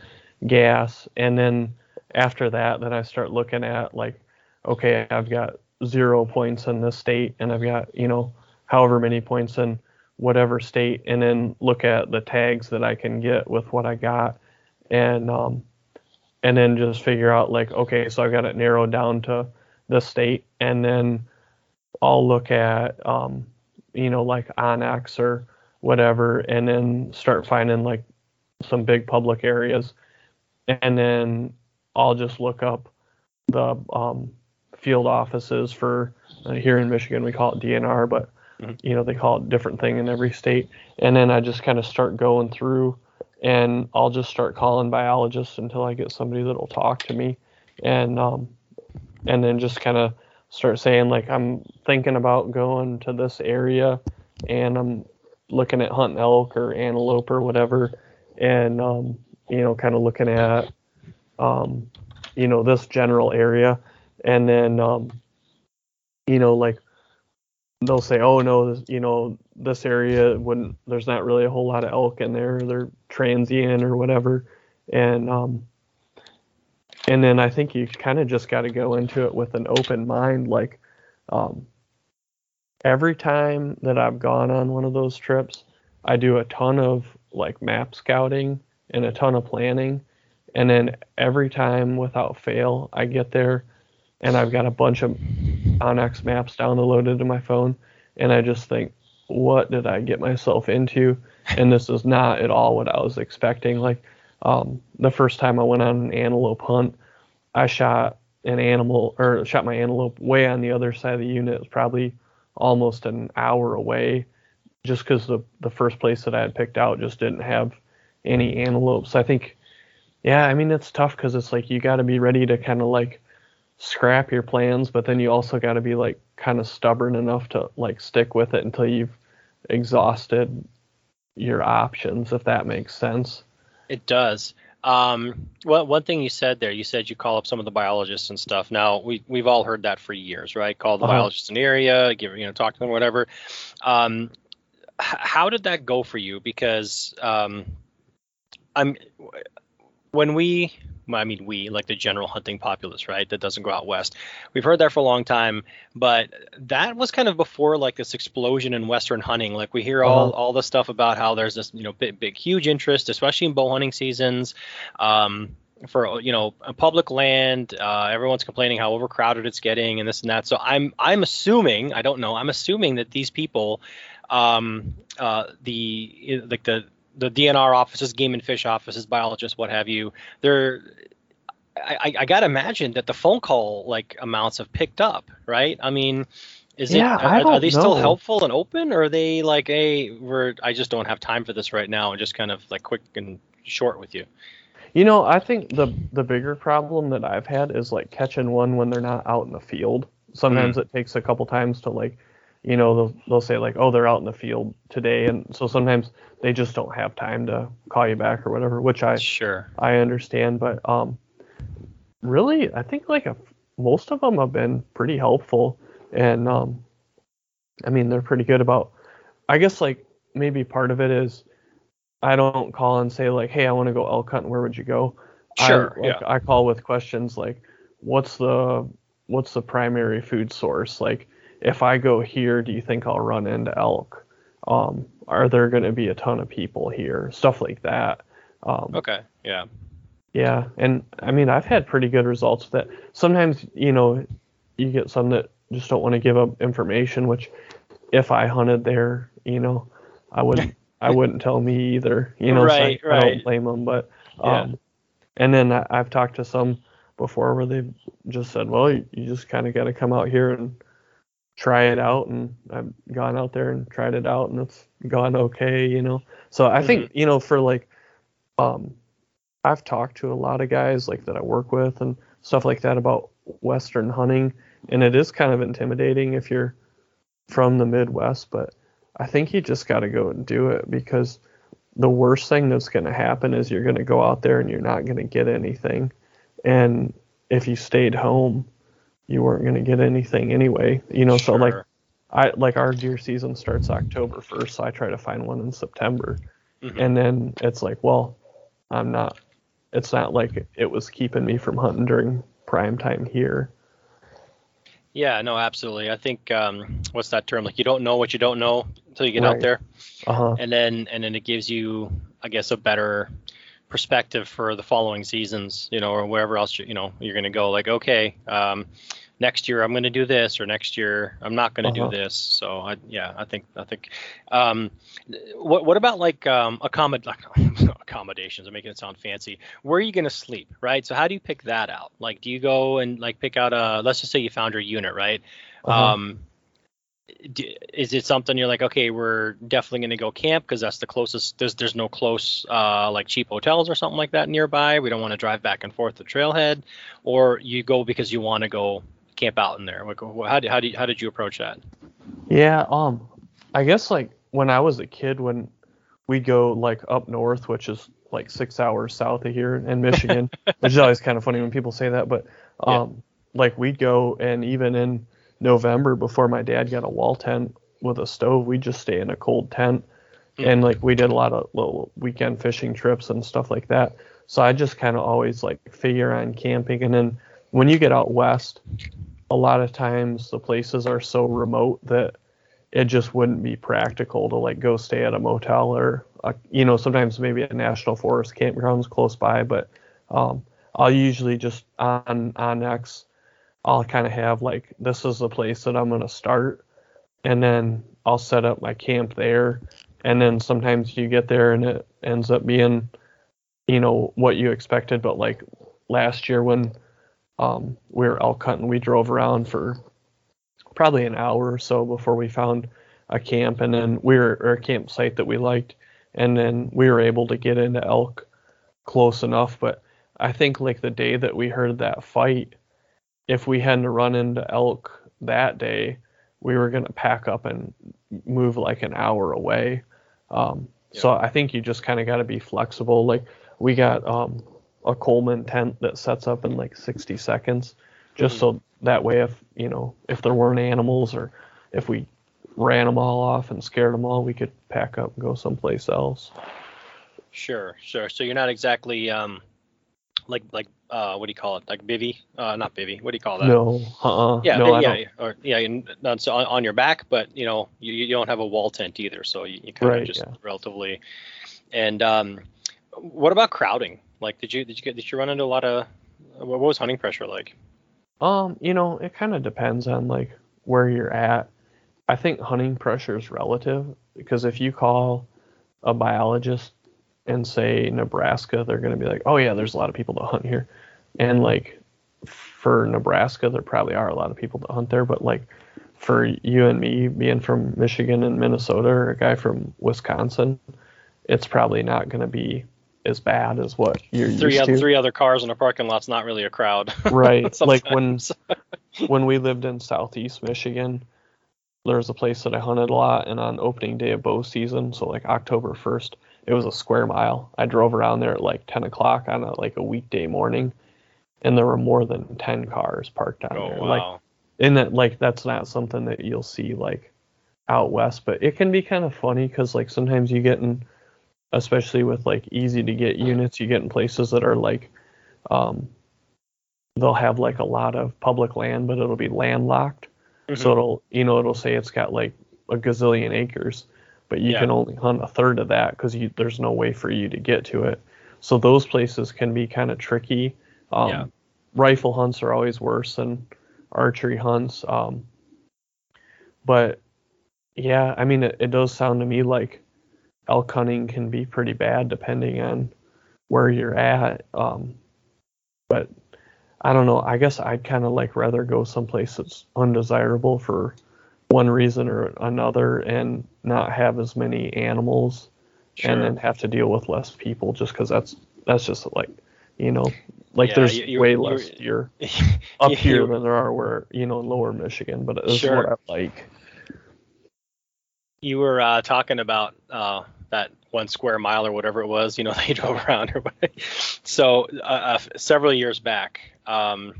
gas. And then after that, then I start looking at like, okay, I've got zero points in this state and I've got, you know, however many points in whatever state and then look at the tags that I can get with what I got and um and then just figure out like okay so I've got it narrowed down to the state and then I'll look at um you know like onX or whatever and then start finding like some big public areas. And then I'll just look up the um field offices for uh, here in Michigan we call it DNR but Mhm. you know they call it different thing in every state. And then I just kind of start going through and I'll just start calling biologists until I get somebody that'll talk to me. And um and then just kind of start saying like I'm thinking about going to this area and I'm looking at hunting elk or antelope or whatever and um you know kind of looking at um you know this general area. And then um you know like they'll say oh no this, you know this area wouldn't there's not really a whole lot of elk in there. They're transient or whatever. And um and then i think you kind of just got to go into it with an open mind like um every time that i've gone on one of those trips i do a ton of like map scouting and a ton of planning. And then every time without fail i get there and i've got a bunch of onX maps downloaded to my phone and i just think what did i get myself into? And this is not at all what i was expecting. Like um, the first time i went on an antelope hunt i shot an animal or shot my antelope way on the other side of the unit it was probably almost an hour away just because the, the first place that i had picked out just didn't have any antelopes i think yeah i mean it's tough because it's like you got to be ready to kind of like scrap your plans, but then you also got to be like kind of stubborn enough to like stick with it until you've exhausted your options, if that makes sense. It does. Um, well, one thing you said there, you said you call up some of the biologists and stuff. Now we we've all heard that for years, right? Call the Uh-huh. biologists in the area, give you know, talk to them, whatever. Um, h- how did that go for you? Because um, I'm when we, I mean we, like the general hunting populace, right? That doesn't go out west. We've heard that for a long time, but that was kind of before like this explosion in western hunting. Like we hear all Uh-huh. all the stuff about how there's this you know big, big huge interest, especially in bow hunting seasons. Um, for you know public land, uh, everyone's complaining how overcrowded it's getting and this and that. So I'm I'm assuming I don't know I'm assuming that these people, um, uh, the like the the DNR offices, game and fish offices, biologists, what have you, they're I, I, gotta imagine that the phone call like amounts have picked up, right? I mean, is Yeah, it are, are they still helpful and open, or are they like, hey, we're I just don't have time for this right now, and just kind of like quick and short with you? You know, I think the the bigger problem that I've had is like catching one when they're not out in the field. Sometimes mm-hmm. it takes a couple times to like, you know, they'll they'll say like, oh, they're out in the field today, and so sometimes they just don't have time to call you back or whatever, which I Sure. I understand, but um, really, I think like a, most of them have been pretty helpful, and um, I mean they're pretty good about. I guess like maybe part of it is I don't call and say like, hey, I want to go elk hunting. Where would you go? Sure, I, like, I call with questions like, what's the what's the primary food source? Like, if I go here, do you think I'll run into elk? Um, are there going to be a ton of people here? Stuff like that. Um, Okay. Yeah. yeah, and I mean, I've had pretty good results with that. Sometimes, you know, you get some that just don't want to give up information, which if I hunted there, you know, I wouldn't, I wouldn't tell me either, you know, so I- Right, I, right. don't blame them, but, Yeah. um, and then I, I've talked to some before where they've just said, well, you, you just kind of got to come out here and try it out. And I've gone out there and tried it out and it's gone okay, you know? So I think, you know, for like, um, I've talked to a lot of guys like that I work with and stuff like that about Western hunting, and it is kind of intimidating if you're from the Midwest, but I think you just got to go and do it because the worst thing that's going to happen is you're going to go out there and you're not going to get anything. And if you stayed home, you weren't going to get anything anyway. You know, so like I like our deer season starts October 1st, so I try to find one in September. Mhm. And then it's like, well, I'm not it's not like it was keeping me from hunting during prime time here. Yeah, no, absolutely. I think um, what's that term? Like you don't know what you don't know until you get out there, Uh-huh. and then and then it gives you, I guess, a better perspective for the following seasons, you know, or wherever else you, you know you're going to go. Like, okay, um, next year I'm going to do this, or next year I'm not going to Uh-huh. do this. So I, yeah, I think I think. Um, what what about like um, accommod accommodations? I'm making it sound fancy. Where are you going to sleep, right? So how do you pick that out? Like, do you go and like pick out a? Let's just say you found your unit, right? Uh-huh. Um, is it something you're like, okay, we're definitely going to go camp because that's the closest. There's there's no close uh, like cheap hotels or something like that nearby. We don't want to drive back and forth to trailhead, or you go because you want to go camp out in there. Like, how did how did how did you approach that? Yeah, um I guess like when I was a kid when we go like up north, which is like six hours south of here in Michigan, which is always kind of funny when people say that, but Yeah. um like we'd go and even in November before my dad got a wall tent with a stove, we'd just stay in a cold tent. Mm. And like we did a lot of little weekend fishing trips and stuff like that. So I just kind of always like figure on camping and then when you get out west, a lot of times the places are so remote that it just wouldn't be practical to like go stay at a motel or a, you know sometimes maybe a national forest campgrounds close by but um, i'll usually just on on x i'll kind of have like this is the place that i'm going to start and then i'll set up my camp there and then sometimes you get there and it ends up being you know what you expected but like last year when um, we were elk hunting. We drove around for probably an hour or so before we found a camp and then we were or a campsite that we liked and then we were able to get into elk close enough. But i think like the day that we heard that fight if we hadn't run into elk that day we were going to pack up and move like an hour away. Um, so i think you just kind of got to be flexible. Like we got um, a coleman tent that sets up in like 60 seconds just so that way if you know if there weren't animals or if we ran them all off and scared them all we could pack up and go someplace else Sure, sure. So you're not exactly um, like like uh, what do you call it? Like bivy? Uh, not bivy. What do you call that? no uh-uh Yeah, no yeah, or yeah, not so on, on your back, but you know, you, you don't have a wall tent either, so you, you kind of Right, just yeah. relatively. And um, what about crowding? Like, did you did you get did you run into a lot of what was hunting pressure like? Um, you know, it kind of depends on like where you're at. I think hunting pressure is relative because if you call a biologist and say Nebraska, they're going to be like, "Oh yeah, there's a lot of people to hunt here." And like for Nebraska, there probably are a lot of people to hunt there, but like for you and me being from Michigan and Minnesota or a guy from Wisconsin, it's probably not going to be as bad as what you're Three used other to. three other cars in a parking lot's not really a crowd. Right. like when when we lived in southeast Michigan, there was a place that I hunted a lot, and on opening day of bow season, so like October 1st, it was a square mile. I drove around there at like 10 o'clock on a, like a weekday morning, and there were more than 10 cars parked on Oh there. Like, wow. and that like that's not something that you'll see like out west, but it can be kind of funny because like sometimes you get in, especially with like easy to get units, you get in places that are like, um, they'll have like a lot of public land, but it'll be landlocked. Mhm. So it'll, you know, it'll say it's got like a gazillion acres, but you Yeah. can only hunt a third of that because there's no way for you to get to it. So those places can be kind of tricky. Um, Yeah. Rifle hunts are always worse than archery hunts. Um, but yeah, I mean, it, it does sound to me like elk hunting can be pretty bad depending on where you're at. Um, but I don't know. I guess I'd kind of like rather go someplace that's undesirable for one reason or another and not have as many animals Sure. and then have to deal with less people just because that's that's just like you know like Yeah, there's you- way less deer up here than there are where you know in lower Michigan, but it's Sure. what I like. you were uh, talking about uh, that one square mile or whatever it was, you know, they drove around. Or whatever. so uh, uh, several years back, um,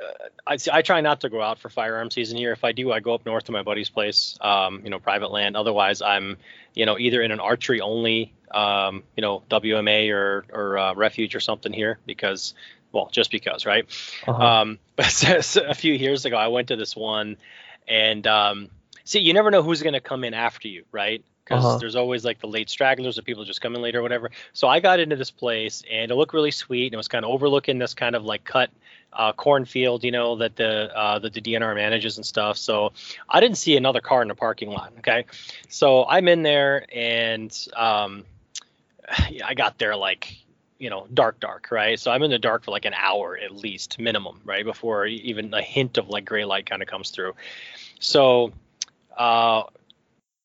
uh, I, I try not to go out for firearm season here. If I do, I go up north to my buddy's place, um, you know, private land. Otherwise, I'm, you know, either in an archery only, um, you know, WMA or or uh, refuge or something here because, well, just because, right? Uh-huh. Um, but a few years ago, I went to this one, and um, see, you never know who's going to come in after you, right? Because Uh-huh. there's always like the late stragglers or people just come in later or whatever. So I got into this place, and it looked really sweet, and it was kind of overlooking this kind of like cut uh, cornfield, you know, that the uh, that the DNR manages and stuff. So I didn't see another car in the parking lot. Okay, so I'm in there, and um, yeah, I got there like you know dark dark right so i'm in the dark for like an hour at least minimum right before even a hint of like gray light kind of comes through so uh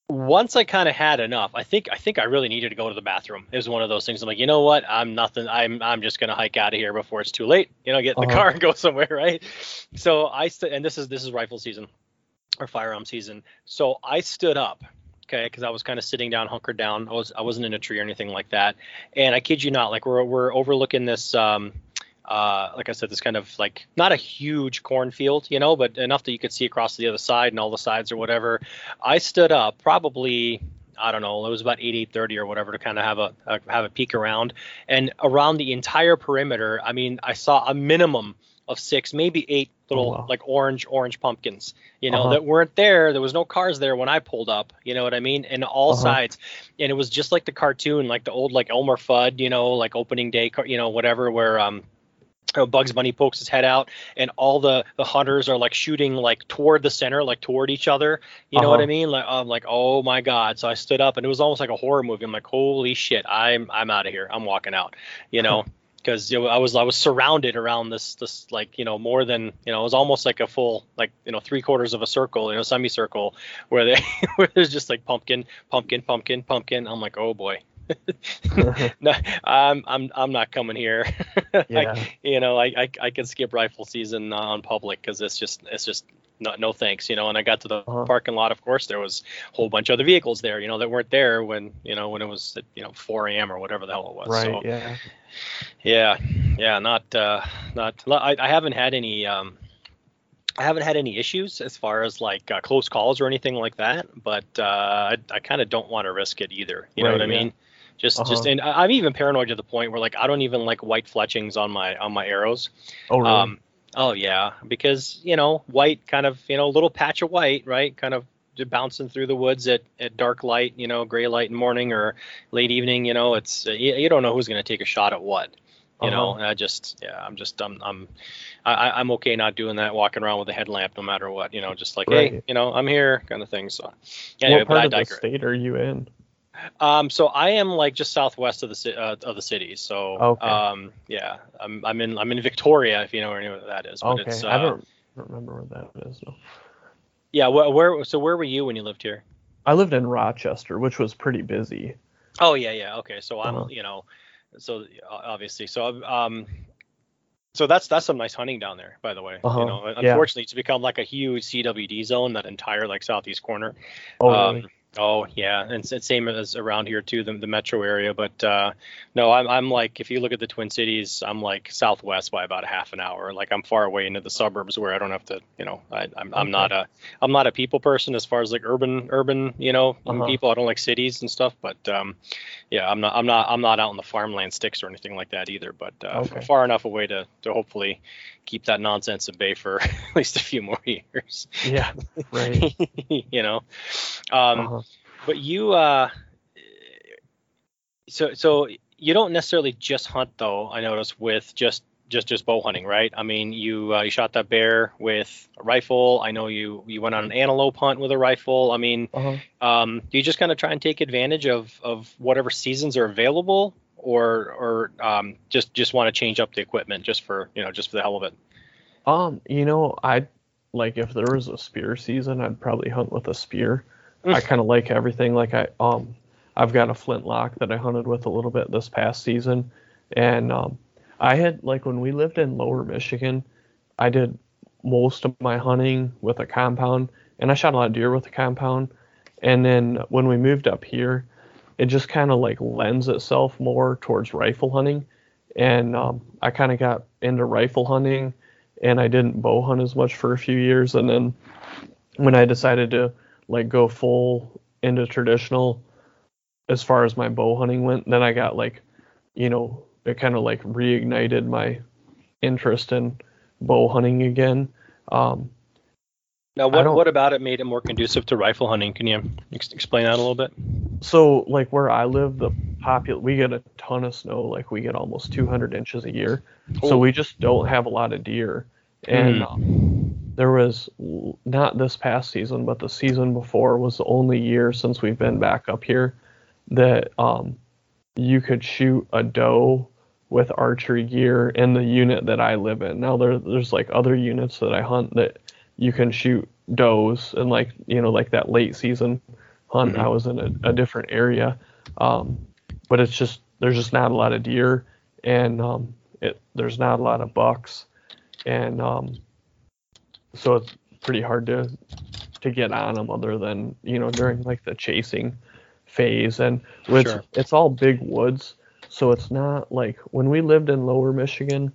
once i kind of had enough i think i think i really needed to go to the bathroom. It was one of those things i'm like you know what? I'm nothing i'm i'm just gonna hike out of here before it's too late you know get in the Uh-huh. car and go somewhere right? So i st- and this is this is rifle season or firearm season. So i stood up okay because i was kind of sitting down hunkered down. I was i wasn't in a tree or anything like that. And i kid you not like we're we're overlooking this um uh like i said this kind of like not a huge cornfield you know but enough that you could see across the other side and all the sides or whatever i stood up probably I don't know. It was about eight eight thirty or whatever to kind of have a, a have a peek around, and around the entire perimeter. I mean, I saw a minimum of six, maybe eight little wow. like orange orange pumpkins. You know Uh-huh. that weren't there. There was no cars there when I pulled up. You know what I mean? And all Uh-huh. sides, and it was just like the cartoon, like the old like Elmer Fudd. You know, like opening day, you know, whatever, where um uh, Bugs Bunny pokes his head out, and all the the hunters are like shooting like toward the center, like toward each other. You know what I Uh-huh. mean? Like I'm like, oh my god! So I stood up, and it was almost like a horror movie. I'm like, holy shit! I'm I'm out of here. I'm walking out. You know. Because you know, I was I was surrounded around this this like you know more than you know it was almost like a full like you know three quarters of a circle you know semicircle where they where there's just like pumpkin pumpkin pumpkin pumpkin I'm like oh boy no, I'm I'm I'm not coming here. Yeah. I, you know, I, I I can skip rifle season on public because it's just it's just no no thanks. You know, and I got to the Uh-huh. parking lot. Of course, there was a whole bunch of other vehicles there. You know, that weren't there when you know when it was at, you know 4 a.m. or whatever the hell it was. right. So Yeah. yeah, yeah, not uh not I, I haven't had any um. I haven't had any issues as far as like uh, close calls or anything like that, but uh, I, I kind of don't want to risk it either. You know what I yeah. mean? Just, Uh-huh. just, and I'm even paranoid to the point where like I don't even like white fletchings on my on my arrows. Oh, really? Um, oh yeah, because you know white kind of you know little patch of white, right? Kind of bouncing through the woods at, at dark light, you know, gray light in morning or late evening. You know, it's you, you don't know who's going to take a shot at what. You know, Uh-huh. and I just yeah, I'm just I'm I'm I, I'm okay not doing that, walking around with a headlamp no matter what. You know, just like hey, you know, I'm here, kind of thing. So anyway, what but part I of the state are you in? Um, so I am like just southwest of the uh, of the city. So Okay. um, yeah, I'm I'm in I'm in Victoria if you know where that is. But Okay. it's uh, I don't remember where that is. No. yeah. Where, where so where were you when you lived here? I lived in Rochester, which was pretty busy. Oh yeah yeah okay. So I'm Uh-huh. you know so uh, obviously so um. So that's that's some nice hunting down there, by the way. Uh-huh. You know, Yeah. unfortunately, it's become like a huge CWD zone. That entire like southeast corner. Oh, Um, really? Oh yeah, and same as around here too, the, the metro area. But uh, no, I'm I'm like if you look at the Twin Cities, I'm like southwest by about a half an hour. Like I'm far away into the suburbs where I don't have to, you know, I, I'm I'm not a I'm not a people person as far as like urban urban, you know, Uh-huh. people. I don't like cities and stuff. But um, yeah, I'm not I'm not I'm not out in the farmland sticks or anything like that either. But uh, Okay. far enough away to to hopefully keep that nonsense at bay for at least a few more years. yeah. Right. you know. Um, Uh-huh. but you uh, so so you don't necessarily just hunt though. I noticed with just just just bow hunting, right? I mean, you uh, you shot that bear with a rifle. I know you you went on an antelope hunt with a rifle. I mean, Uh-huh. um, do you just kind of try and take advantage of of whatever seasons are available, or or um, just just want to change up the equipment just for you know just for the hell of it? Um, you know, I like if there was a spear season, I'd probably hunt with a spear. I kind of like everything. Like I um, I've got a flintlock that I hunted with a little bit this past season, and um, I had like when we lived in Lower Michigan, I did most of my hunting with a compound, and I shot a lot of deer with a compound. And then when we moved up here, it just kind of like lends itself more towards rifle hunting, and um, I kind of got into rifle hunting and I didn't bow hunt as much for a few years. And then when I decided to like go full into traditional as far as my bow hunting went, then I got like, you know, it kind of like reignited my interest in bow hunting again. Um, Now, what what about it made it more conducive to rifle hunting? Can you ex- explain that a little bit? so like where I live, the popul we get a ton of snow, like we get almost 200 inches a year. So Oh. we just don't have a lot of deer. And um, there was not this past season, but the season before was the only year since we've been back up here that um, you could shoot a doe with archery gear in the unit that I live in. Now there there's like other units that I hunt that you can shoot does and like you know like that late season hunt I was in a, a different area. Um, but it's just there's just not a lot of deer and um, it there's not a lot of bucks and um, so it's pretty hard to to get on them other than you know during like the chasing phase and it's Sure. it's all big woods so it's not like when we lived in lower michigan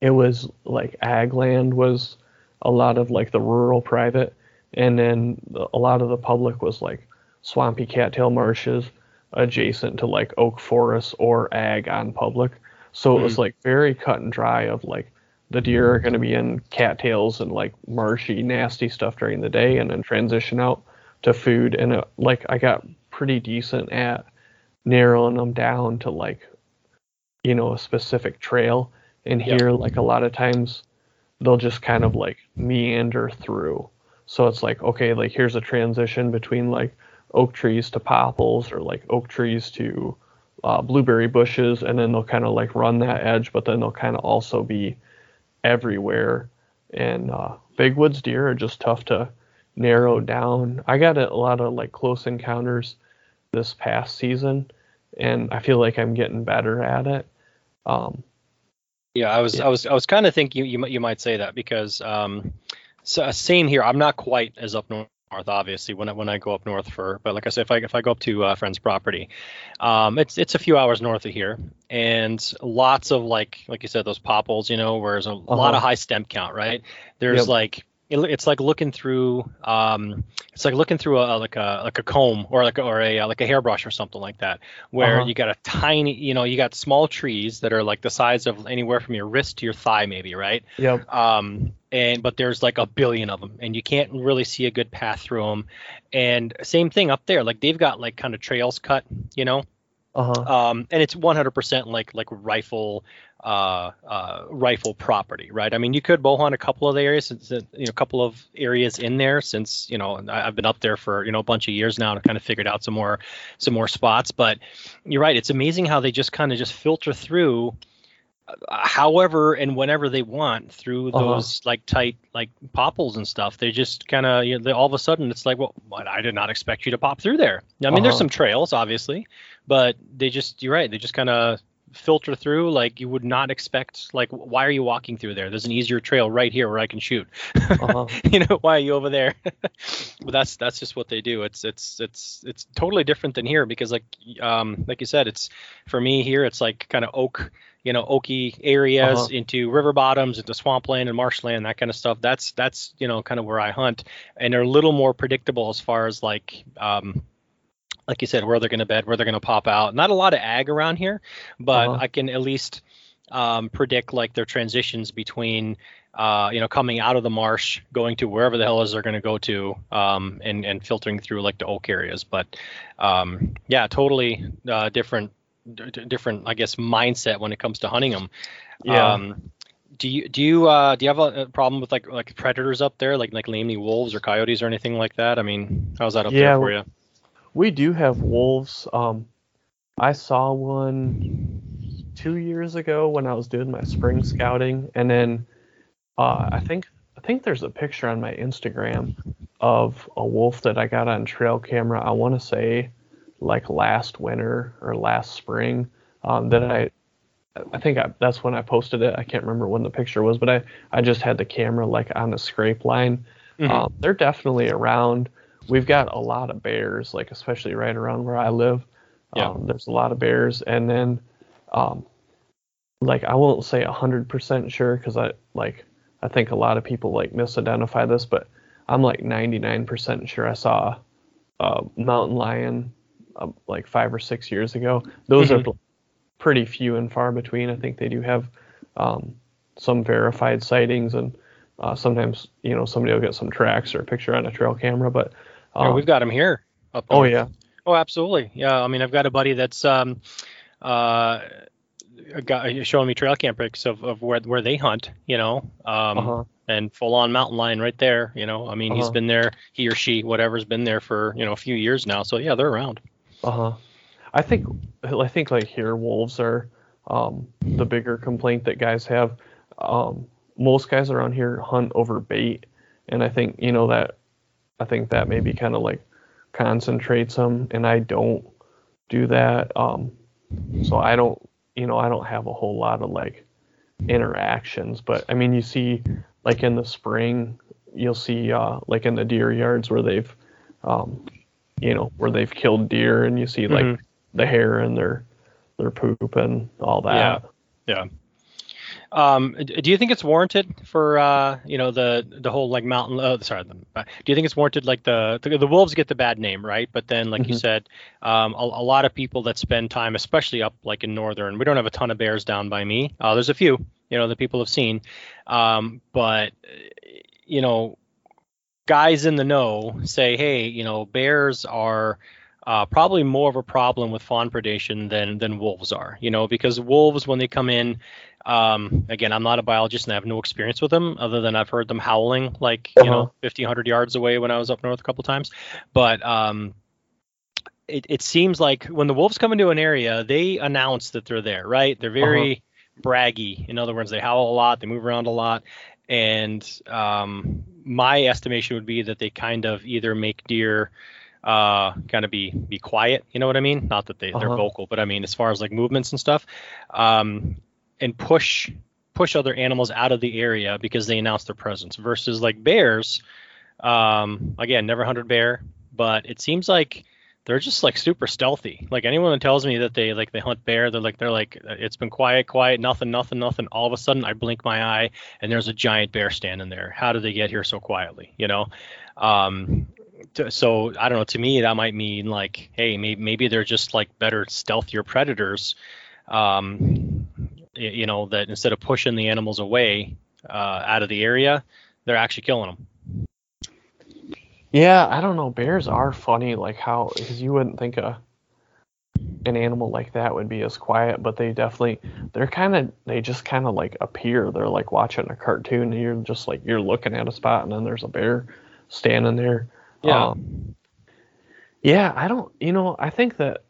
it was like ag land was a lot of like the rural private and then the, a lot of the public was like swampy cattail marshes adjacent to like oak forests or ag on public. So it was hmm. like very cut and dry of like the deer are going to be in cattails and like marshy nasty stuff during the day and then transition out to food. And it, like i got pretty decent at narrowing them down to like you know a specific trail. And Yep. here like a lot of times they'll just kind of like meander through. So it's like okay like here's a transition between like oak trees to popples or like oak trees to uh, blueberry bushes and then they'll kind of like run that edge but then they'll kind of also be everywhere. And uh, big woods deer are just tough to narrow down. I got a lot of like close encounters this past season and i feel like i'm getting better at it um, Yeah, I was, Yeah. I was, I was kind of thinking you, you might, you might say that because, um, so uh, same here. I'm not quite as up north, obviously, when I, when I go up north for, but like I said, if I, if I go up to a friend's property, um, it's, it's a few hours north of here, and lots of like, like you said, those popples, you know, where there's a lot Uh-huh. of high stem count, right? There's Yep. like, it, it's like looking through, um, it's like looking through a like a like a comb or like a, or a like a hairbrush or something like that, where Uh-huh. you got a tiny, you know, you got small trees that are like the size of anywhere from your wrist to your thigh, maybe, right? yep Um, and but there's like a billion of them, and you can't really see a good path through them. And same thing up there, like they've got like kind of trails cut, you know, uh-huh um, and it's 100% like like rifle uh, uh, rifle property, right? I mean, you could bow hunt a couple of the areas, since, uh, you know, a couple of areas in there since you know I've been up there for you know a bunch of years now and kind of figured out some more some more spots. But you're right, it's amazing how they just kind of just filter through. However and whenever they want through Uh-huh. those like tight like popples and stuff, they just kind of you know, they, all of a sudden it's like, well. I did not expect you to pop through there. I mean, there's Uh-huh. some trails obviously, but they just you're right they just kind of filter through like you would not expect like why are you walking through there there's an easier trail right here where i can shoot Uh-huh. you know why are you over there but that's that's just what they do it's it's it's it's totally different than here because like um like you said it's for me here it's like kind of oak you know oaky areas Uh-huh. into river bottoms into swampland and marshland that kind of stuff that's that's you know kind of where i hunt and they're a little more predictable as far as like um like you said, where they're going to bed, where they're going to pop out. Not a lot of ag around here, but Uh-huh. I can at least um, predict like their transitions between uh, you know, coming out of the marsh, going to wherever the hell is they're going to go to, um, and and filtering through like the oak areas. But um, yeah, totally uh, different, d- different, I guess, mindset when it comes to hunting them. Yeah. Um, do you do you uh, do you have a, problem with like like predators up there, like like namely wolves or coyotes or anything like that? I mean, how's that up Yeah, there for you? We do have wolves. Um, I saw one two years ago when I was doing my spring scouting, and then uh, I think I think there's a picture on my Instagram of a wolf that I got on trail camera. I want to say like last winter or last spring. Um, that I I think I, that's when I posted it. I can't remember when the picture was, but I I just had the camera like on the scrape line. Mhm. Um, they're definitely around. We've got a lot of bears, like especially right around where I live. Yeah. Um, there's a lot of bears, and then, um, like I won't say hundred percent sure because I like I think a lot of people like misidentify this, but I'm like 99% sure I saw a mountain lion uh, like five or six years ago. Those are pretty few and far between. I think they do have um, some verified sightings, and uh, sometimes you know somebody will get some tracks or a picture on a trail camera. But Yeah, um, we've got them here. Up oh yeah, Oh, absolutely. Yeah, I mean, I've got a buddy that's um, uh, a showing me trail cam pics of, of where where they hunt. You know, um, uh-huh. and full on mountain lion right there. You know, I mean, he's Uh-huh. been there. He or she, whatever's been there for you know a few years now. So yeah, they're around. Uh huh. I think I think like here wolves are um, the bigger complaint that guys have. Um, most guys around here hunt over bait, and I think you know that I think that maybe kind of like concentrates them, and I don't do that. Um, so I don't you know I don't have a whole lot of like interactions, but I mean you see like in the spring you'll see uh, like in the deer yards where they've um, you know where they've killed deer and you see like Mhm. the hair and their their poop and all that. Yeah. Um, do you think it's warranted for uh, you know the the whole like mountain? Uh, sorry, the, uh, do you think it's warranted? Like the, the the wolves get the bad name, right? But then, like you Mhm. said, um, a, a lot of people that spend time, especially up like in northern, we don't have a ton of bears down by me. Uh, there's a few, you know, that people have seen, um, but you know, guys in the know say, hey, you know, bears are uh, probably more of a problem with fawn predation than than wolves are. You know, because wolves when they come in, um, again, I'm not a biologist and I have no experience with them other than I've heard them howling like you Uh-huh. know 50, 100 yards away when I was up north a couple times. But um, it, it seems like when the wolves come into an area, they announce that they're there, right? They're very braggy. In other words, they howl a lot, they move around a lot, and um, my estimation would be that they kind of either make deer uh kind of be be quiet you know what i mean not that they, they're Uh-huh. vocal but i mean as far as like movements and stuff um and push push other animals out of the area because they announce their presence versus like bears um again never hunted bear but it seems like they're just like super stealthy. Like anyone that tells me that they like they hunt bear they're like they're like it's been quiet quiet nothing nothing nothing. All of a sudden i blink my eye and there's a giant bear standing there. How did they get here so quietly you know? Um t- so i don't know to me that might mean like hey maybe, maybe they're just like better stealthier predators um you know that instead of pushing the animals away uh, out of the area they're actually killing them Yeah, I don't know. Bears are funny, like how because you wouldn't think a an animal like that would be as quiet, but they definitely they're kind of they just kind of like appear. They're like watching a cartoon, and you're just like you're looking at a spot, and then there's a bear standing there. Yeah. Um, yeah, I don't. You know, I think that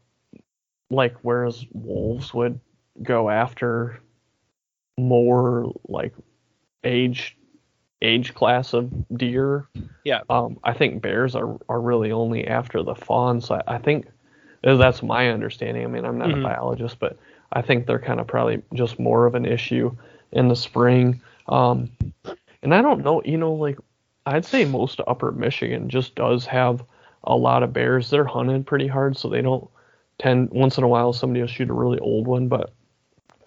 like whereas wolves would go after more like age age class of deer Yeah. um, I think bears are, are really only after the fawns. I, I think that's my understanding. I mean, I'm not Mhm. a biologist, but I think they're kind of probably just more of an issue in the spring. Um, and I don't know, you know, like I'd say most upper Michigan just does have a lot of bears. They're hunted pretty hard, so they don't tend, once in a while, somebody will shoot a really old one, but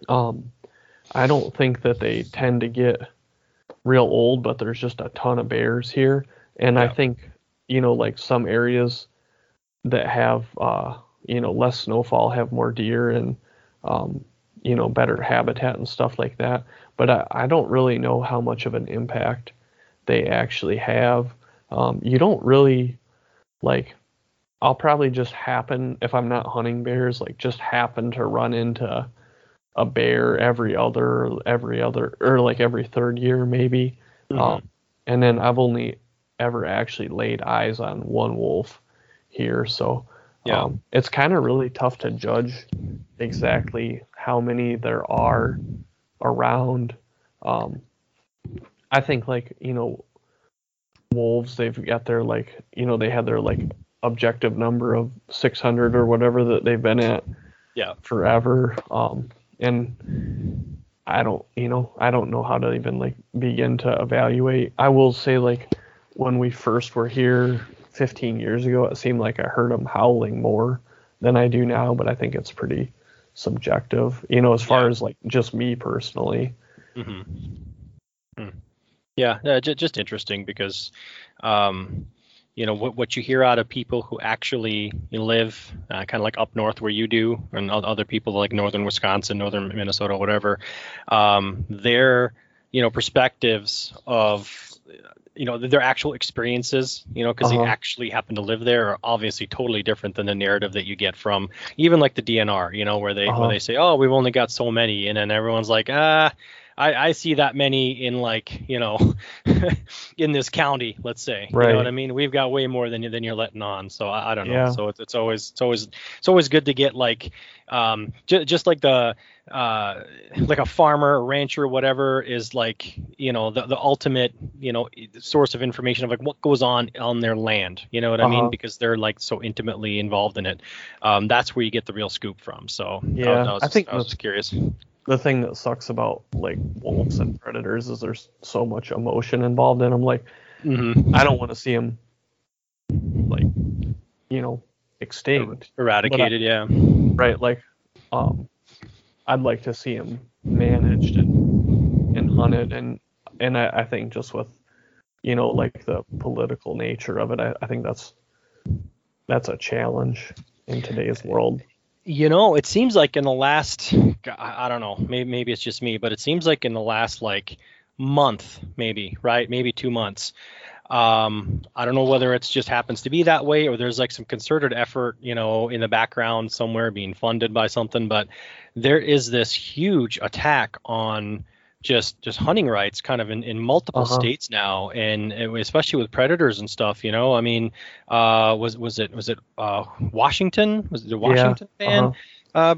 um, I don't think that they tend to get real old, but there's just a ton of bears here. And I think, you know, like some areas that have, uh, you know, less snowfall have more deer. And um, you know better habitat and stuff like that. But I, I don't really know how much of an impact they actually have. Um, you don't really like. I'll probably just happen if I'm not hunting bears, like just happen to run into a bear every other every other or like every third year maybe. Mhm. Um, and then I've only ever actually laid eyes on one wolf here, so Yeah. um, it's kind of really tough to judge exactly how many there are around. Um, I think like you know, wolves they've got their like you know they had their like objective number of 600 or whatever that they've been at Yeah. forever. Um, and I don't, you know, I don't know how to even like begin to evaluate. I will say like when we first were here 15 years ago, it seemed like I heard them howling more than I do now, but I think it's pretty subjective, you know, as far Yeah. as like just me personally. hmm Yeah, uh, j- just interesting because, um, you know, what what you hear out of people who actually live uh, kind of like up north where you do, and other people like northern Wisconsin, northern Minnesota, whatever, um, their you know perspectives of you know their actual experiences you know because Uh-huh. they actually happen to live there are obviously totally different than the narrative that you get from even like the DNR you know where they Uh-huh. where they say oh we've only got so many and then everyone's like ah I, I see that many in like you know in this county let's say. Right. you know what I mean? We've got way more than you than you're letting on so I, I don't know. Yeah. so it's, it's always it's always it's always good to get like um j- just like the uh like a farmer a rancher whatever is like you know the, the ultimate you know source of information of like what goes on on their land. You know what i mean? Uh-huh. because they're like so intimately involved in it. Um that's where you get the real scoop from. So I- Yeah, I, was, I think I was curious The thing that sucks about like wolves and predators is there's so much emotion involved in them. Like, mm-hmm. I don't want to see them like, you know, extinct. eradicated yeah right like um i'd like to see them managed and and hunted and and I, I think just with you know like the political nature of it I, I think that's that's a challenge in today's world You know, it seems like in the last, I I don't know, maybe maybe it's just me, but it seems like in the last like month, maybe, right, maybe two months. Um, I don't know whether it's just happens to be that way or there's like some concerted effort, you know, in the background somewhere being funded by something, but there is this huge attack on just just hunting rights kind of in, in multiple Uh-huh. states now and especially with predators and stuff you know i mean uh was was it was it uh washington was it the washington ban uh-huh. Uh,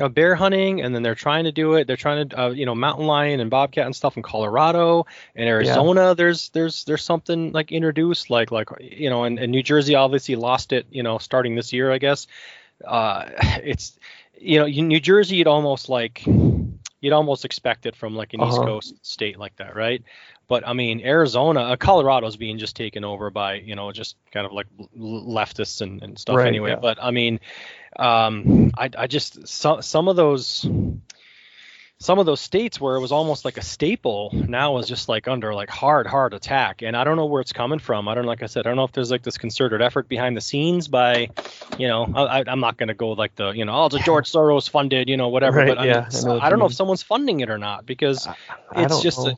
uh, bear hunting, and then they're trying to do it. They're trying to, uh, you know, mountain lion and bobcat and stuff in Colorado and Arizona. There's there's there's something like introduced, like like you know, and, and New Jersey obviously lost it, you know, starting this year, I guess. Uh, it's you know, New Jersey, you'd almost like you'd almost expect it from like an East Uh-huh. Coast state like that, right? But I mean, Arizona, uh, Colorado's being just taken over by you know just kind of like leftists and, and stuff Right, anyway. yeah. But I mean, um, I I just some some of those some of those states where it was almost like a staple now is just like under like hard hard attack. And i don't know where it's coming from. I don't like i said i don't know if there's like this concerted effort behind the scenes by you know I, I- i'm not going to go like the you know oh it's a george soros funded you know whatever. Right, but I, yeah, mean, I know I don't know if someone's funding it or not because I, I it's just a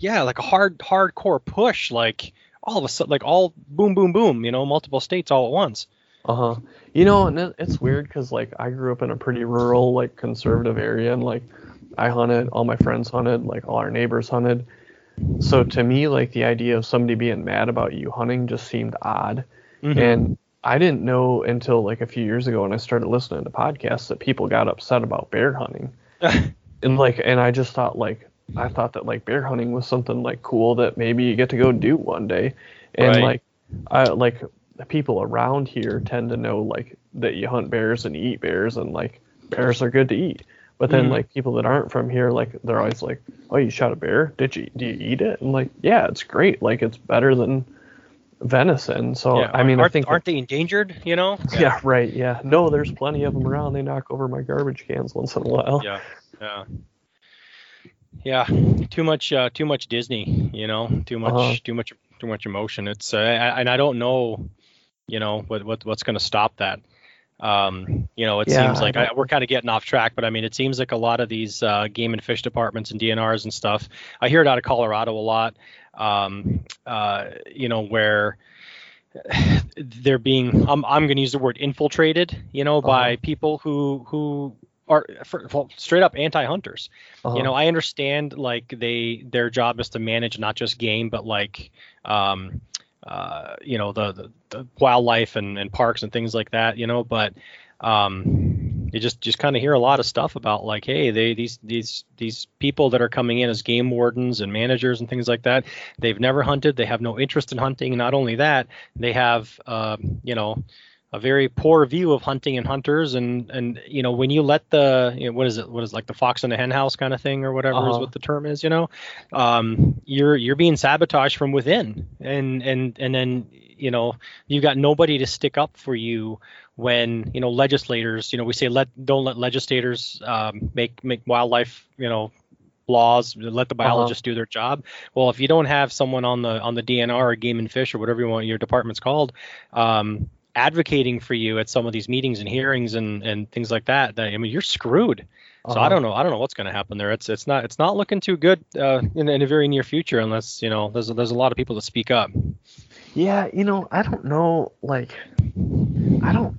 yeah like a hard hardcore push like all of a sudden like all boom boom boom you know multiple states all at once Uh-huh. You know, and it's weird because like I grew up in a pretty rural, like conservative area, and like I hunted, all my friends hunted, like all our neighbors hunted. So to me, like the idea of somebody being mad about you hunting just seemed odd, Mhm. and I didn't know until like a few years ago when I started listening to podcasts that people got upset about bear hunting, and like, and I just thought like I thought that like bear hunting was something like cool that maybe you get to go do one day, and Right. like I like the people around here tend to know like that you hunt bears and eat bears and like bears are good to eat. But then Mhm. like people that aren't from here, like they're always like, "Oh, you shot a bear? Did you? Do you eat it?" And like, yeah, it's great. Like it's better than venison. So yeah, I mean, I aren't, think aren't they endangered you know yeah, right, yeah. No, there's plenty of them around. They knock over my garbage cans once in a while. yeah yeah yeah too much uh too much disney you know too much Uh-huh. too much too much emotion it's uh, I, and i don't know you know what, what what's going to stop that Um, you know, it Yeah, seems like I we're kind of getting off track, but I mean, it seems like a lot of these uh, game and fish departments and DNRs and stuff. I hear it out of Colorado a lot. Um, uh, you know, where they're being I'm I'm going to use the word infiltrated, you know, by Uh-huh. people who who are for, well, straight up anti-hunters. Uh-huh. You know, I understand like they their job is to manage not just game, but like um, uh, you know the, the, the wildlife and, and parks and things like that. You know, but um, you just just kind of hear a lot of stuff about like, hey, they these these these people that are coming in as game wardens and managers and things like that, they've never hunted, they have no interest in hunting. Not only that, they have uh, you know a very poor view of hunting and hunters. And and you know when you let the you know, what is it what is it, like the fox in the hen house kind of thing or whatever is Uh-huh. what the term is you know um you're you're being sabotaged from within. And and and then you know you've got nobody to stick up for you when you know legislators you know we say let don't let legislators um, make make wildlife you know laws let the biologists do their job. Well if you don't have someone on the on the dnr or game and fish or whatever you want your department's called um, advocating for you at some of these meetings and hearings and and things like that, that I mean you're screwed. So I Uh-huh. don't know. I don't know what's going to happen there. It's it's not it's not looking too good uh, in, in a very near future unless you know there's there's a lot of people to speak up. Yeah, you know, I don't know. Like, I don't.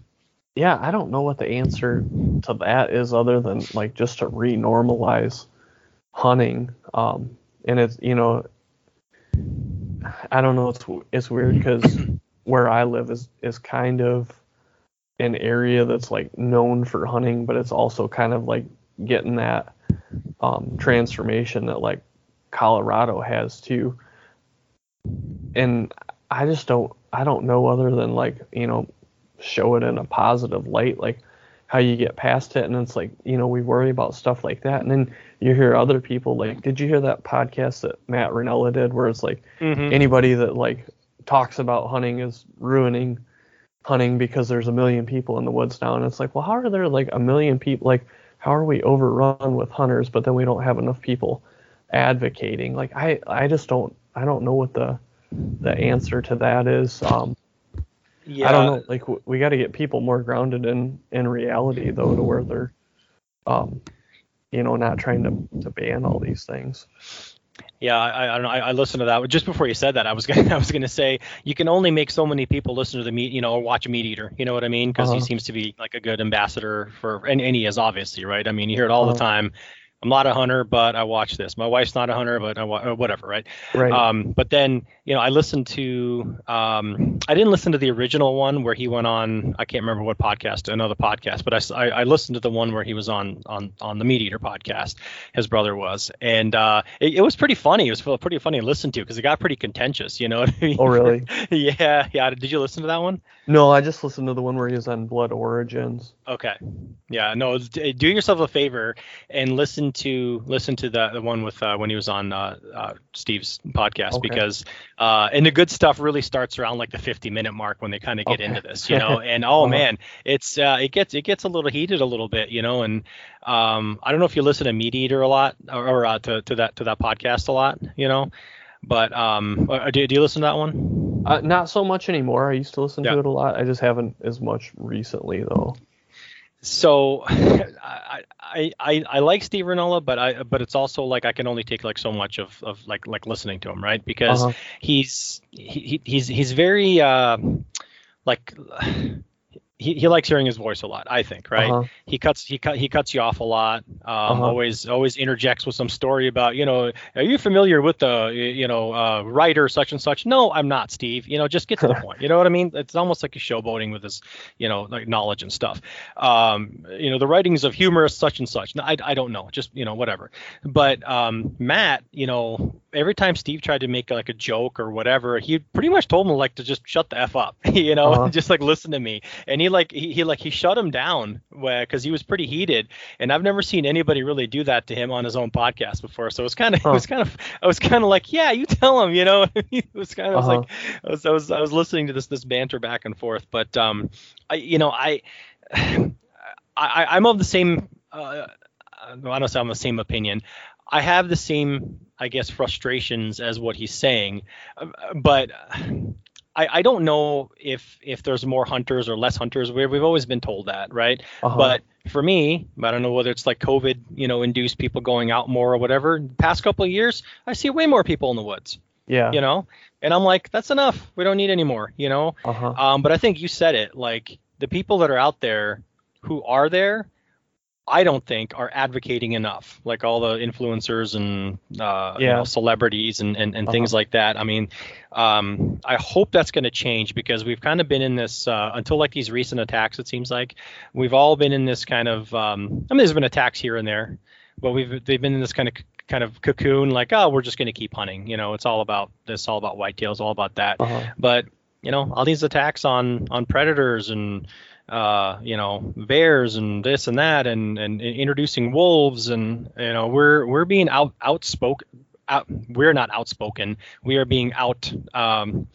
Yeah, I don't know what the answer to that is other than like just to re-normalize hunting. Um, and it's you know, I don't know. It's it's weird because where I live is is kind of an area that's like known for hunting, but it's also kind of like getting that um, transformation that like Colorado has too. And I just don't I don't know other than like, you know, show it in a positive light, like how you get past it and it's like, you know, we worry about stuff like that. And then you hear other people like did you hear that podcast that Matt Rinella did where it's like Mm-hmm. anybody that like talks about hunting is ruining hunting because there's a million people in the woods now. And it's like well how are there like a million people like how are we overrun with hunters but then we don't have enough people advocating? Like i i just don't i don't know what the the answer to that is. Um Yeah. i don't know like w- we got to get people more grounded in in reality though to where they're um you know not trying to to ban all these things Yeah, I, I don't know. I, I listened to that just before you said that. I was gonna, I was gonna say you can only make so many people listen to the meat, you know, or watch a meat eater. You know what I mean? Because he Uh-huh. seems to be like a good ambassador for, and, and he is obviously right. I mean, you hear it all the Uh-huh. time. I'm not a hunter, but I watch this. My wife's not a hunter, but I wa- whatever, right? right Um, but then, you know, I listened to, um, I didn't listen to the original one where he went on, I can't remember what podcast, another podcast, but I, I, listened to the one where he was on, on, on the Meat Eater podcast, his brother was. And, uh, it, it was pretty funny. It was pretty funny to listen to because it got pretty contentious, you know what I mean? oh really yeah. Yeah. Did you listen to that one? no i just listened to the one where he was on blood origins Okay. Yeah. No. Do yourself a favor and listen to listen to the the one with uh, when he was on uh, uh, Steve's podcast Okay. because uh, and the good stuff really starts around like the 50 minute mark when they kind of get Okay. into this, you know. And oh Uh-huh. man, it's uh, it gets it gets a little heated a little bit, you know. And um, I don't know if you listen to Meat Eater a lot or, or uh, to to that to that podcast a lot, you know. But um, do, do you listen to that one? Uh, not so much anymore. I used to listen Yeah. to it a lot. I just haven't as much recently though. So I, I I I like Steve Rinella, but I but it's also like I can only take like so much of, of like like listening to him, right? Because Uh-huh. he's he, he- he's he's very uh, like he, he likes hearing his voice a lot. I think, right? Uh-huh. He cuts he cut he cuts you off a lot. Um, Uh-huh. Always always interjects with some story about you know are you familiar with the you know uh, writer such and such? No, I'm not, Steve. You know, just get to the point. You know what I mean? It's almost like he's showboating with his you know like knowledge and stuff. Um, you know, the writings of humorist such and such. No, I I don't know. Just you know whatever. But um, Matt, you know, every time Steve tried to make like a joke or whatever, he pretty much told him like to just shut the f up. you know, Uh-huh. just like listen to me. And he like he, he like he shut him down because he was pretty heated. And I've never seen anybody really do that to him on his own podcast before. So it was kind of Huh. it was kind of I was kind of like, yeah, you tell him. You know, it was kind of I was Uh-huh. like I was, I was I was listening to this this banter back and forth. But um, I you know I. I, I'm of the same. Uh, I don't say I'm the same opinion. I have the same, I guess, frustrations as what he's saying, Uh, but I, I don't know if if there's more hunters or less hunters. We, we've always been told that, right? Uh-huh. But for me, I don't know whether it's like COVID, you know, induced people going out more or whatever. The past couple of years, I see way more people in the woods, yeah. you know, and I'm like, that's enough. We don't need any more, you know. Uh-huh. Um, but I think you said it. Like the people that are out there who are there, I don't think are advocating enough. Like all the influencers and uh, you know, celebrities and, and, and Uh-huh. things like that. I mean, um, I hope that's going to change because we've kind of been in this uh, until like these recent attacks. It seems like we've all been in this kind of. Um, I mean, there's been attacks here and there, but we've they've been in this kind of kind of cocoon. Like, oh, we're just going to keep hunting. You know, it's all about this, all about whitetails, all about that Uh-huh. but you know all these attacks on on predators and uh, you know bears and this and that and and introducing wolves and you know we're we're being out outspoken out we're not outspoken we are being out um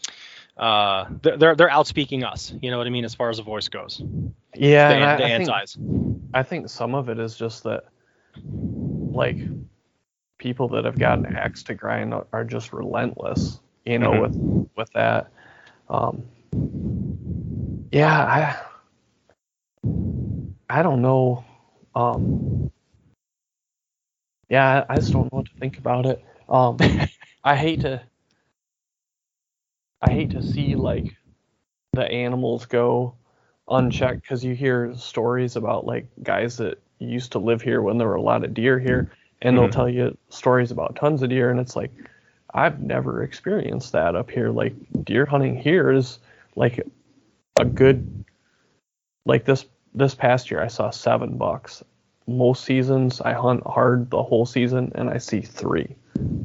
uh they're they're, outspeaking us you know what i mean as far as the voice goes Yeah. the, and I, the I think, antis I think some of it is just that, like, people that have got an axe to grind are- just relentless, you know, Mhm. with with that. Um, yeah, I I don't know. Um, yeah, I just don't know what to think about it. Um, I hate to I hate to see like the animals go unchecked because you hear stories about like guys that used to live here when there were a lot of deer here and they'll Mhm. tell you stories about tons of deer and it's like i've never experienced that up here like deer hunting here is like a good like this this past year i saw seven bucks. Most seasons i hunt hard the whole season and i see three.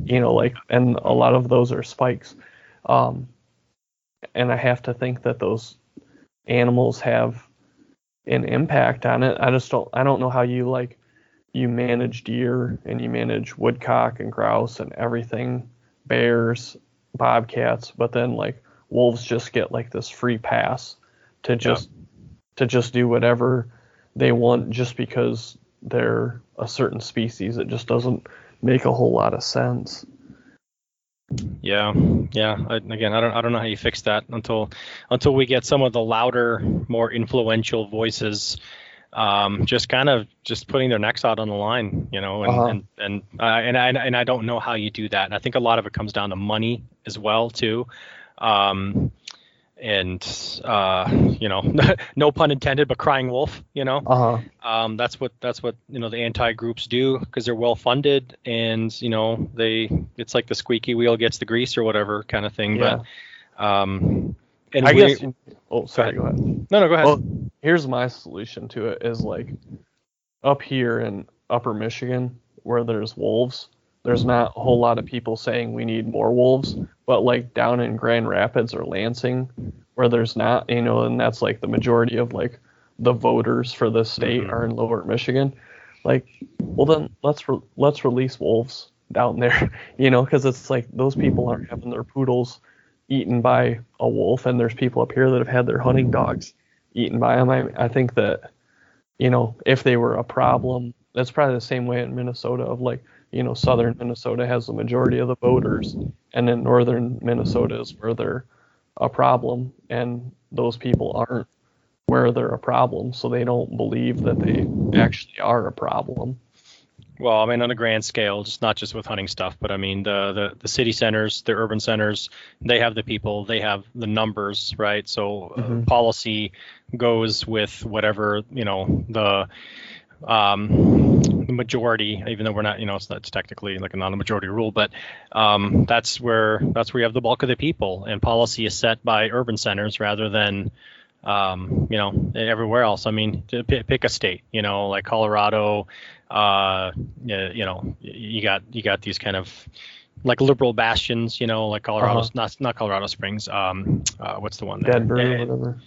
You know like and a lot of those are spikes. Um and i have to think that those animals have an impact on it. I just don't I don't know how you like you manage deer and you manage woodcock and grouse and everything, bears, bobcats, but then like wolves just get like this free pass to just to just do whatever they want just because they're a certain species. It just doesn't make a whole lot of sense. Yeah, yeah. I, again, I don't, I don't know how you fix that until, until we get some of the louder, more influential voices, um, just kind of just putting their necks out on the line, you know, and Uh-huh. and and, uh, and I and I don't know how you do that. And I think a lot of it comes down to money as well too. Um, and uh, you know, no pun intended, but crying wolf, you know. Uh-huh. Um, that's what that's what you know the anti groups do because they're well funded and you know they it's like the squeaky wheel gets the grease or whatever kind of thing. Yeah. But um, and I we, guess Oh, sorry, go ahead. no no go ahead. Well, here's my solution to it is like up here in upper Michigan where there's wolves, there's not a whole lot of people saying we need more wolves, but like down in Grand Rapids or Lansing where there's not, you know, and that's like the majority of like the voters for the state Mhm. are in lower Michigan. Like, well then let's re- let's release wolves down there, you know, because it's like those people aren't having their poodles eaten by a wolf, and there's people up here that have had their hunting dogs eaten by them. I, I think that, you know, if they were a problem, that's probably the same way in Minnesota of like, you know, southern Minnesota has the majority of the voters, and then northern Minnesota is where they're a problem, and those people aren't where they're a problem, so they don't believe that they actually are a problem. Well, I mean, on a grand scale, just not just with hunting stuff, but I mean, the, the, the city centers, the urban centers, they have the people, they have the numbers, right? So uh, Mhm. policy goes with whatever, you know, the um, the majority, even though we're not, you know, it's, technically like a non-majority rule, but um, that's where that's where you have the bulk of the people, and policy is set by urban centers rather than um, you know, everywhere else. I mean, to pick, pick a state, you know, like Colorado, uh, you know, you got you got these kind of like liberal bastions, you know, like Colorado, Uh-huh. not not Colorado Springs. Um, uh, what's the one? there? Denver or whatever.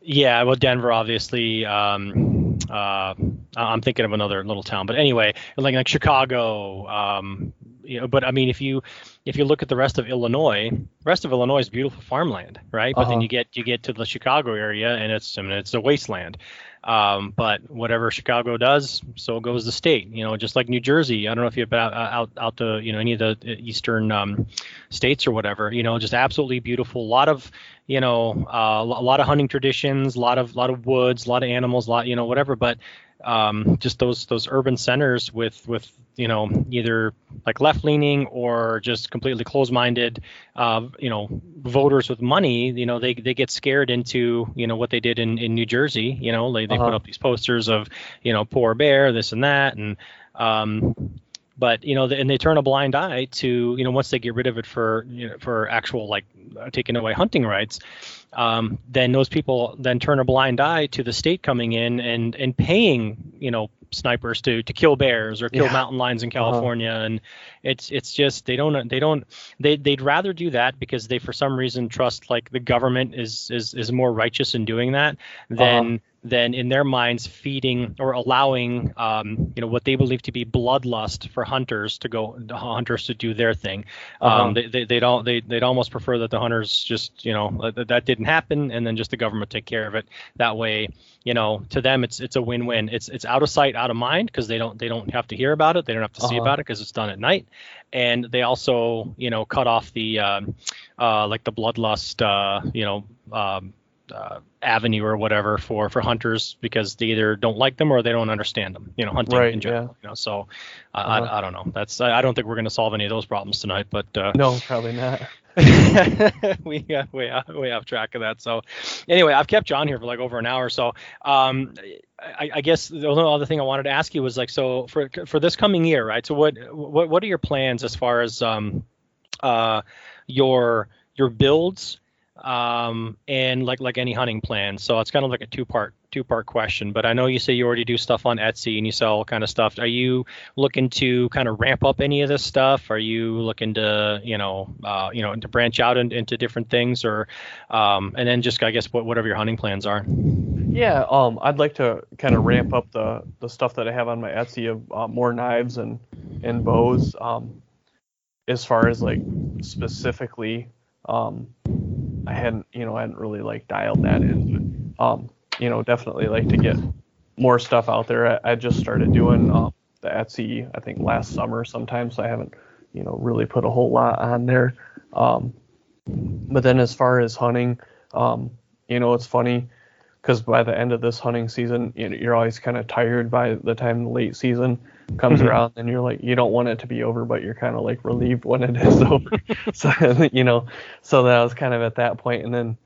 yeah, well, Denver, obviously. Um, uh, I'm thinking of another little town, but anyway, like like Chicago. Um, you know, but I mean, if you if you look at the rest of Illinois, the rest of Illinois is beautiful farmland, right? But then Uh-huh. you get you get to the Chicago area, and it's I mean, it's a wasteland. Um, but whatever Chicago does, so goes the state. You know, just like New Jersey. I don't know if you've been out out, out to you know any of the eastern um, states or whatever. You know, just absolutely beautiful. A lot of you know uh, a lot of hunting traditions, a lot of lot of woods, a lot of animals, a lot you know whatever. But um, just those those urban centers with with you know either like left leaning or just completely closed minded uh, you know voters with money you know they, they get scared into you know what they did in, in New Jersey you know they, they uh-huh. put up these posters of you know poor bear this and that and um, but you know and they turn a blind eye to you know once they get rid of it for you know for actual like taking away hunting rights um, then those people then turn a blind eye to the state coming in and and paying you know snipers to to kill bears or kill yeah. mountain lions in uh-huh. California uh-huh. and it's it's just they don't they don't they they'd rather do that because they for some reason trust like the government is is is more righteous in doing that than uh-huh then in their minds feeding or allowing um, you know what they believe to be bloodlust for hunters to go hunters to do their thing. Uh-huh. um, they, they, they don't they, they'd almost prefer that the hunters just you know that, that didn't happen and then just the government take care of it. That way you know to them it's it's a win-win. It's it's out of sight out of mind because they don't they don't have to hear about it. They don't have to uh-huh. see about it because it's done at night. And they also you know cut off the um, uh, like the bloodlust uh, you know um, uh, avenue or whatever for for hunters because they either don't like them or they don't understand them. You know, hunting right, in general. Yeah. You know, so uh, uh-huh. I, I don't know. That's I, I don't think we're going to solve any of those problems tonight. But uh, no, probably not. we got way way off track of that. So anyway, I've kept John here for like over an hour. So um, I, I, guess the only other thing I wanted to ask you was like, so for for this coming year, right? So what what what are your plans as far as um, uh, your your builds um, and like like any hunting plan. So it's kind of like a two part two part question. But I know you say you already do stuff on Etsy and you sell kind of stuff. Are you looking to kind of ramp up any of this stuff? Are you looking to you know uh, you know to branch out in, into different things or um, and then just I guess what, whatever your hunting plans are. Yeah, um, I'd like to kind of ramp up the the stuff that I have on my Etsy of uh, more knives and and bows. Um, as far as like specifically um, I hadn't, you know, I hadn't really like dialed that in. But, um, you know, definitely like to get more stuff out there. I, I just started doing um, the Etsy, I think last summer sometimes. so I haven't, you know, really put a whole lot on there. Um, but then as far as hunting, um, you know, it's funny because by the end of this hunting season, you know, you're always kind of tired by the time the late season comes mm-hmm. around, and you're like, you don't want it to be over, but you're kind of like relieved when it is over. so you know, so that was kind of at that point, and then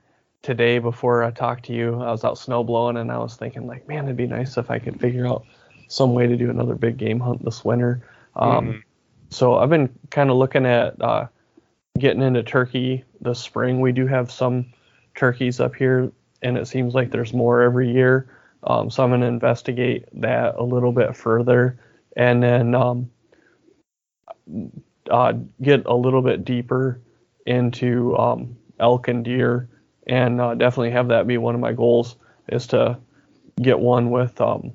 today before I talked to you, I was out snow blowing, and I was thinking like, man, it'd be nice if I could figure out some way to do another big game hunt this winter. Um, mm-hmm. So I've been kind of looking at uh, getting into turkey this spring. We do have some turkeys up here and it seems like there's more every year. Um, so I'm going to investigate that a little bit further, and then um, uh, get a little bit deeper into um, elk and deer, and uh, definitely have that be one of my goals is to get one with um,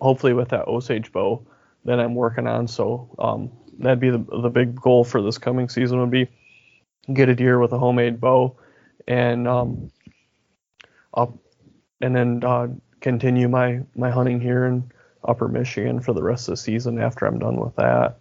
hopefully with that Osage bow that I'm working on. So um, that'd be the the big goal for this coming season would be get a deer with a homemade bow and um, up and then uh, continue my my hunting here in Upper Michigan for the rest of the season after I'm done with that.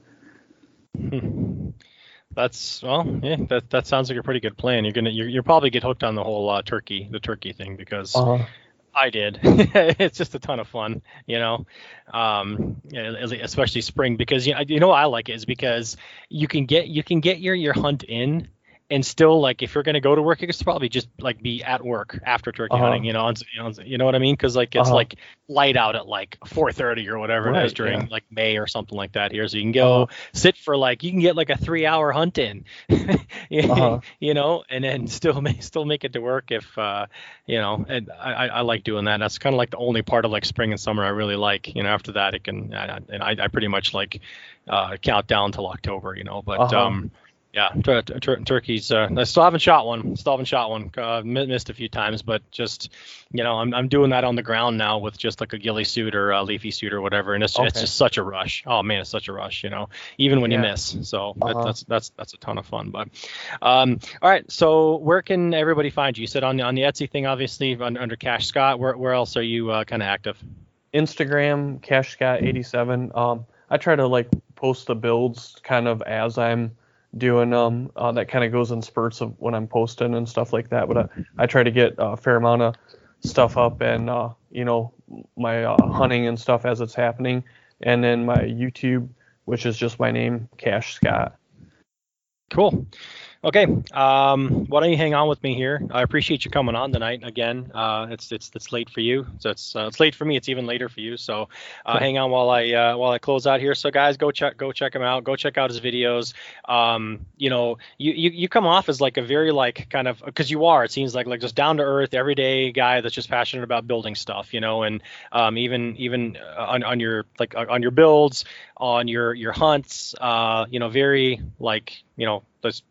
That's well, yeah. That that sounds like a pretty good plan. You're gonna you will probably get hooked on the whole uh, turkey the turkey thing because uh-huh. I did. it's just a ton of fun, you know. Um, especially spring because you know, you know I like it is because you can get you can get your your hunt in and still like if you're going to go to work it's probably just like be at work after turkey uh-huh. hunting you know, you know you know what i mean because like it's uh-huh. like light out at like 4.30 or whatever right, it is during yeah. like may or something like that here so you can go uh-huh. sit for like you can get like a three hour hunt in uh-huh. you know and then still make still make it to work if uh you know and i i like doing that that's kind of like the only part of like spring and summer i really like you know after that it can and i, I pretty much like uh count down till october you know but uh-huh. um Yeah, tur- tur- turkeys. Uh, I still haven't shot one. Still haven't shot one. Uh, missed a few times, but just you know, I'm I'm doing that on the ground now with just like a ghillie suit or a leafy suit or whatever, and it's okay. it's just such a rush. Oh man, it's such a rush. You know, even when yeah. you miss. So uh-huh. that, that's that's that's a ton of fun. But um, all right. So where can everybody find you? You said on the on the Etsy thing, obviously under, under Cash Scott. Where where else are you uh, kind of active? Instagram, Cash Scott 87. Um, I try to like post the builds kind of as I'm doing um Uh, that kind of goes in spurts of when I'm posting and stuff like that. But I, I try to get a fair amount of stuff up and uh, you know my uh, hunting and stuff as it's happening, and then my YouTube, which is just my name, Cash Scott. Cool. Okay. Um, why don't you hang on with me here? I appreciate you coming on tonight again. Uh, it's it's it's late for you, so it's uh, it's late for me. It's even later for you. So uh, hang on while I uh, while I close out here. So guys, go check go check him out. Go check out his videos. Um, you know, you, you you come off as like a very like kind of because you are. It seems like like just down to earth, everyday guy that's just passionate about building stuff. You know, and um, even even on, on your like on your builds, on your your hunts. Uh, you know, very like you know, let's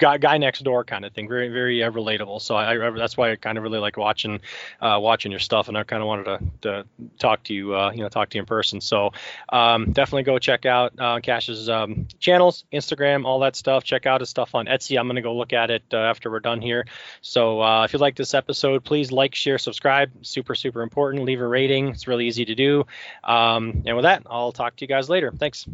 guy guy next door kind of thing. Very very uh, relatable. So I, I, that's why I kind of really like watching uh, watching your stuff, and I kind of wanted to, to talk to you uh, you know talk to you in person. So um, definitely go check out uh, Cash's um, channels, Instagram, all that stuff. Check out his stuff on Etsy. I'm gonna go look at it uh, after we're done here. So uh, if you like this episode, please like, share, subscribe. Super super important. Leave a rating. It's really easy to do. Um, and with that, I'll talk to you guys later. Thanks.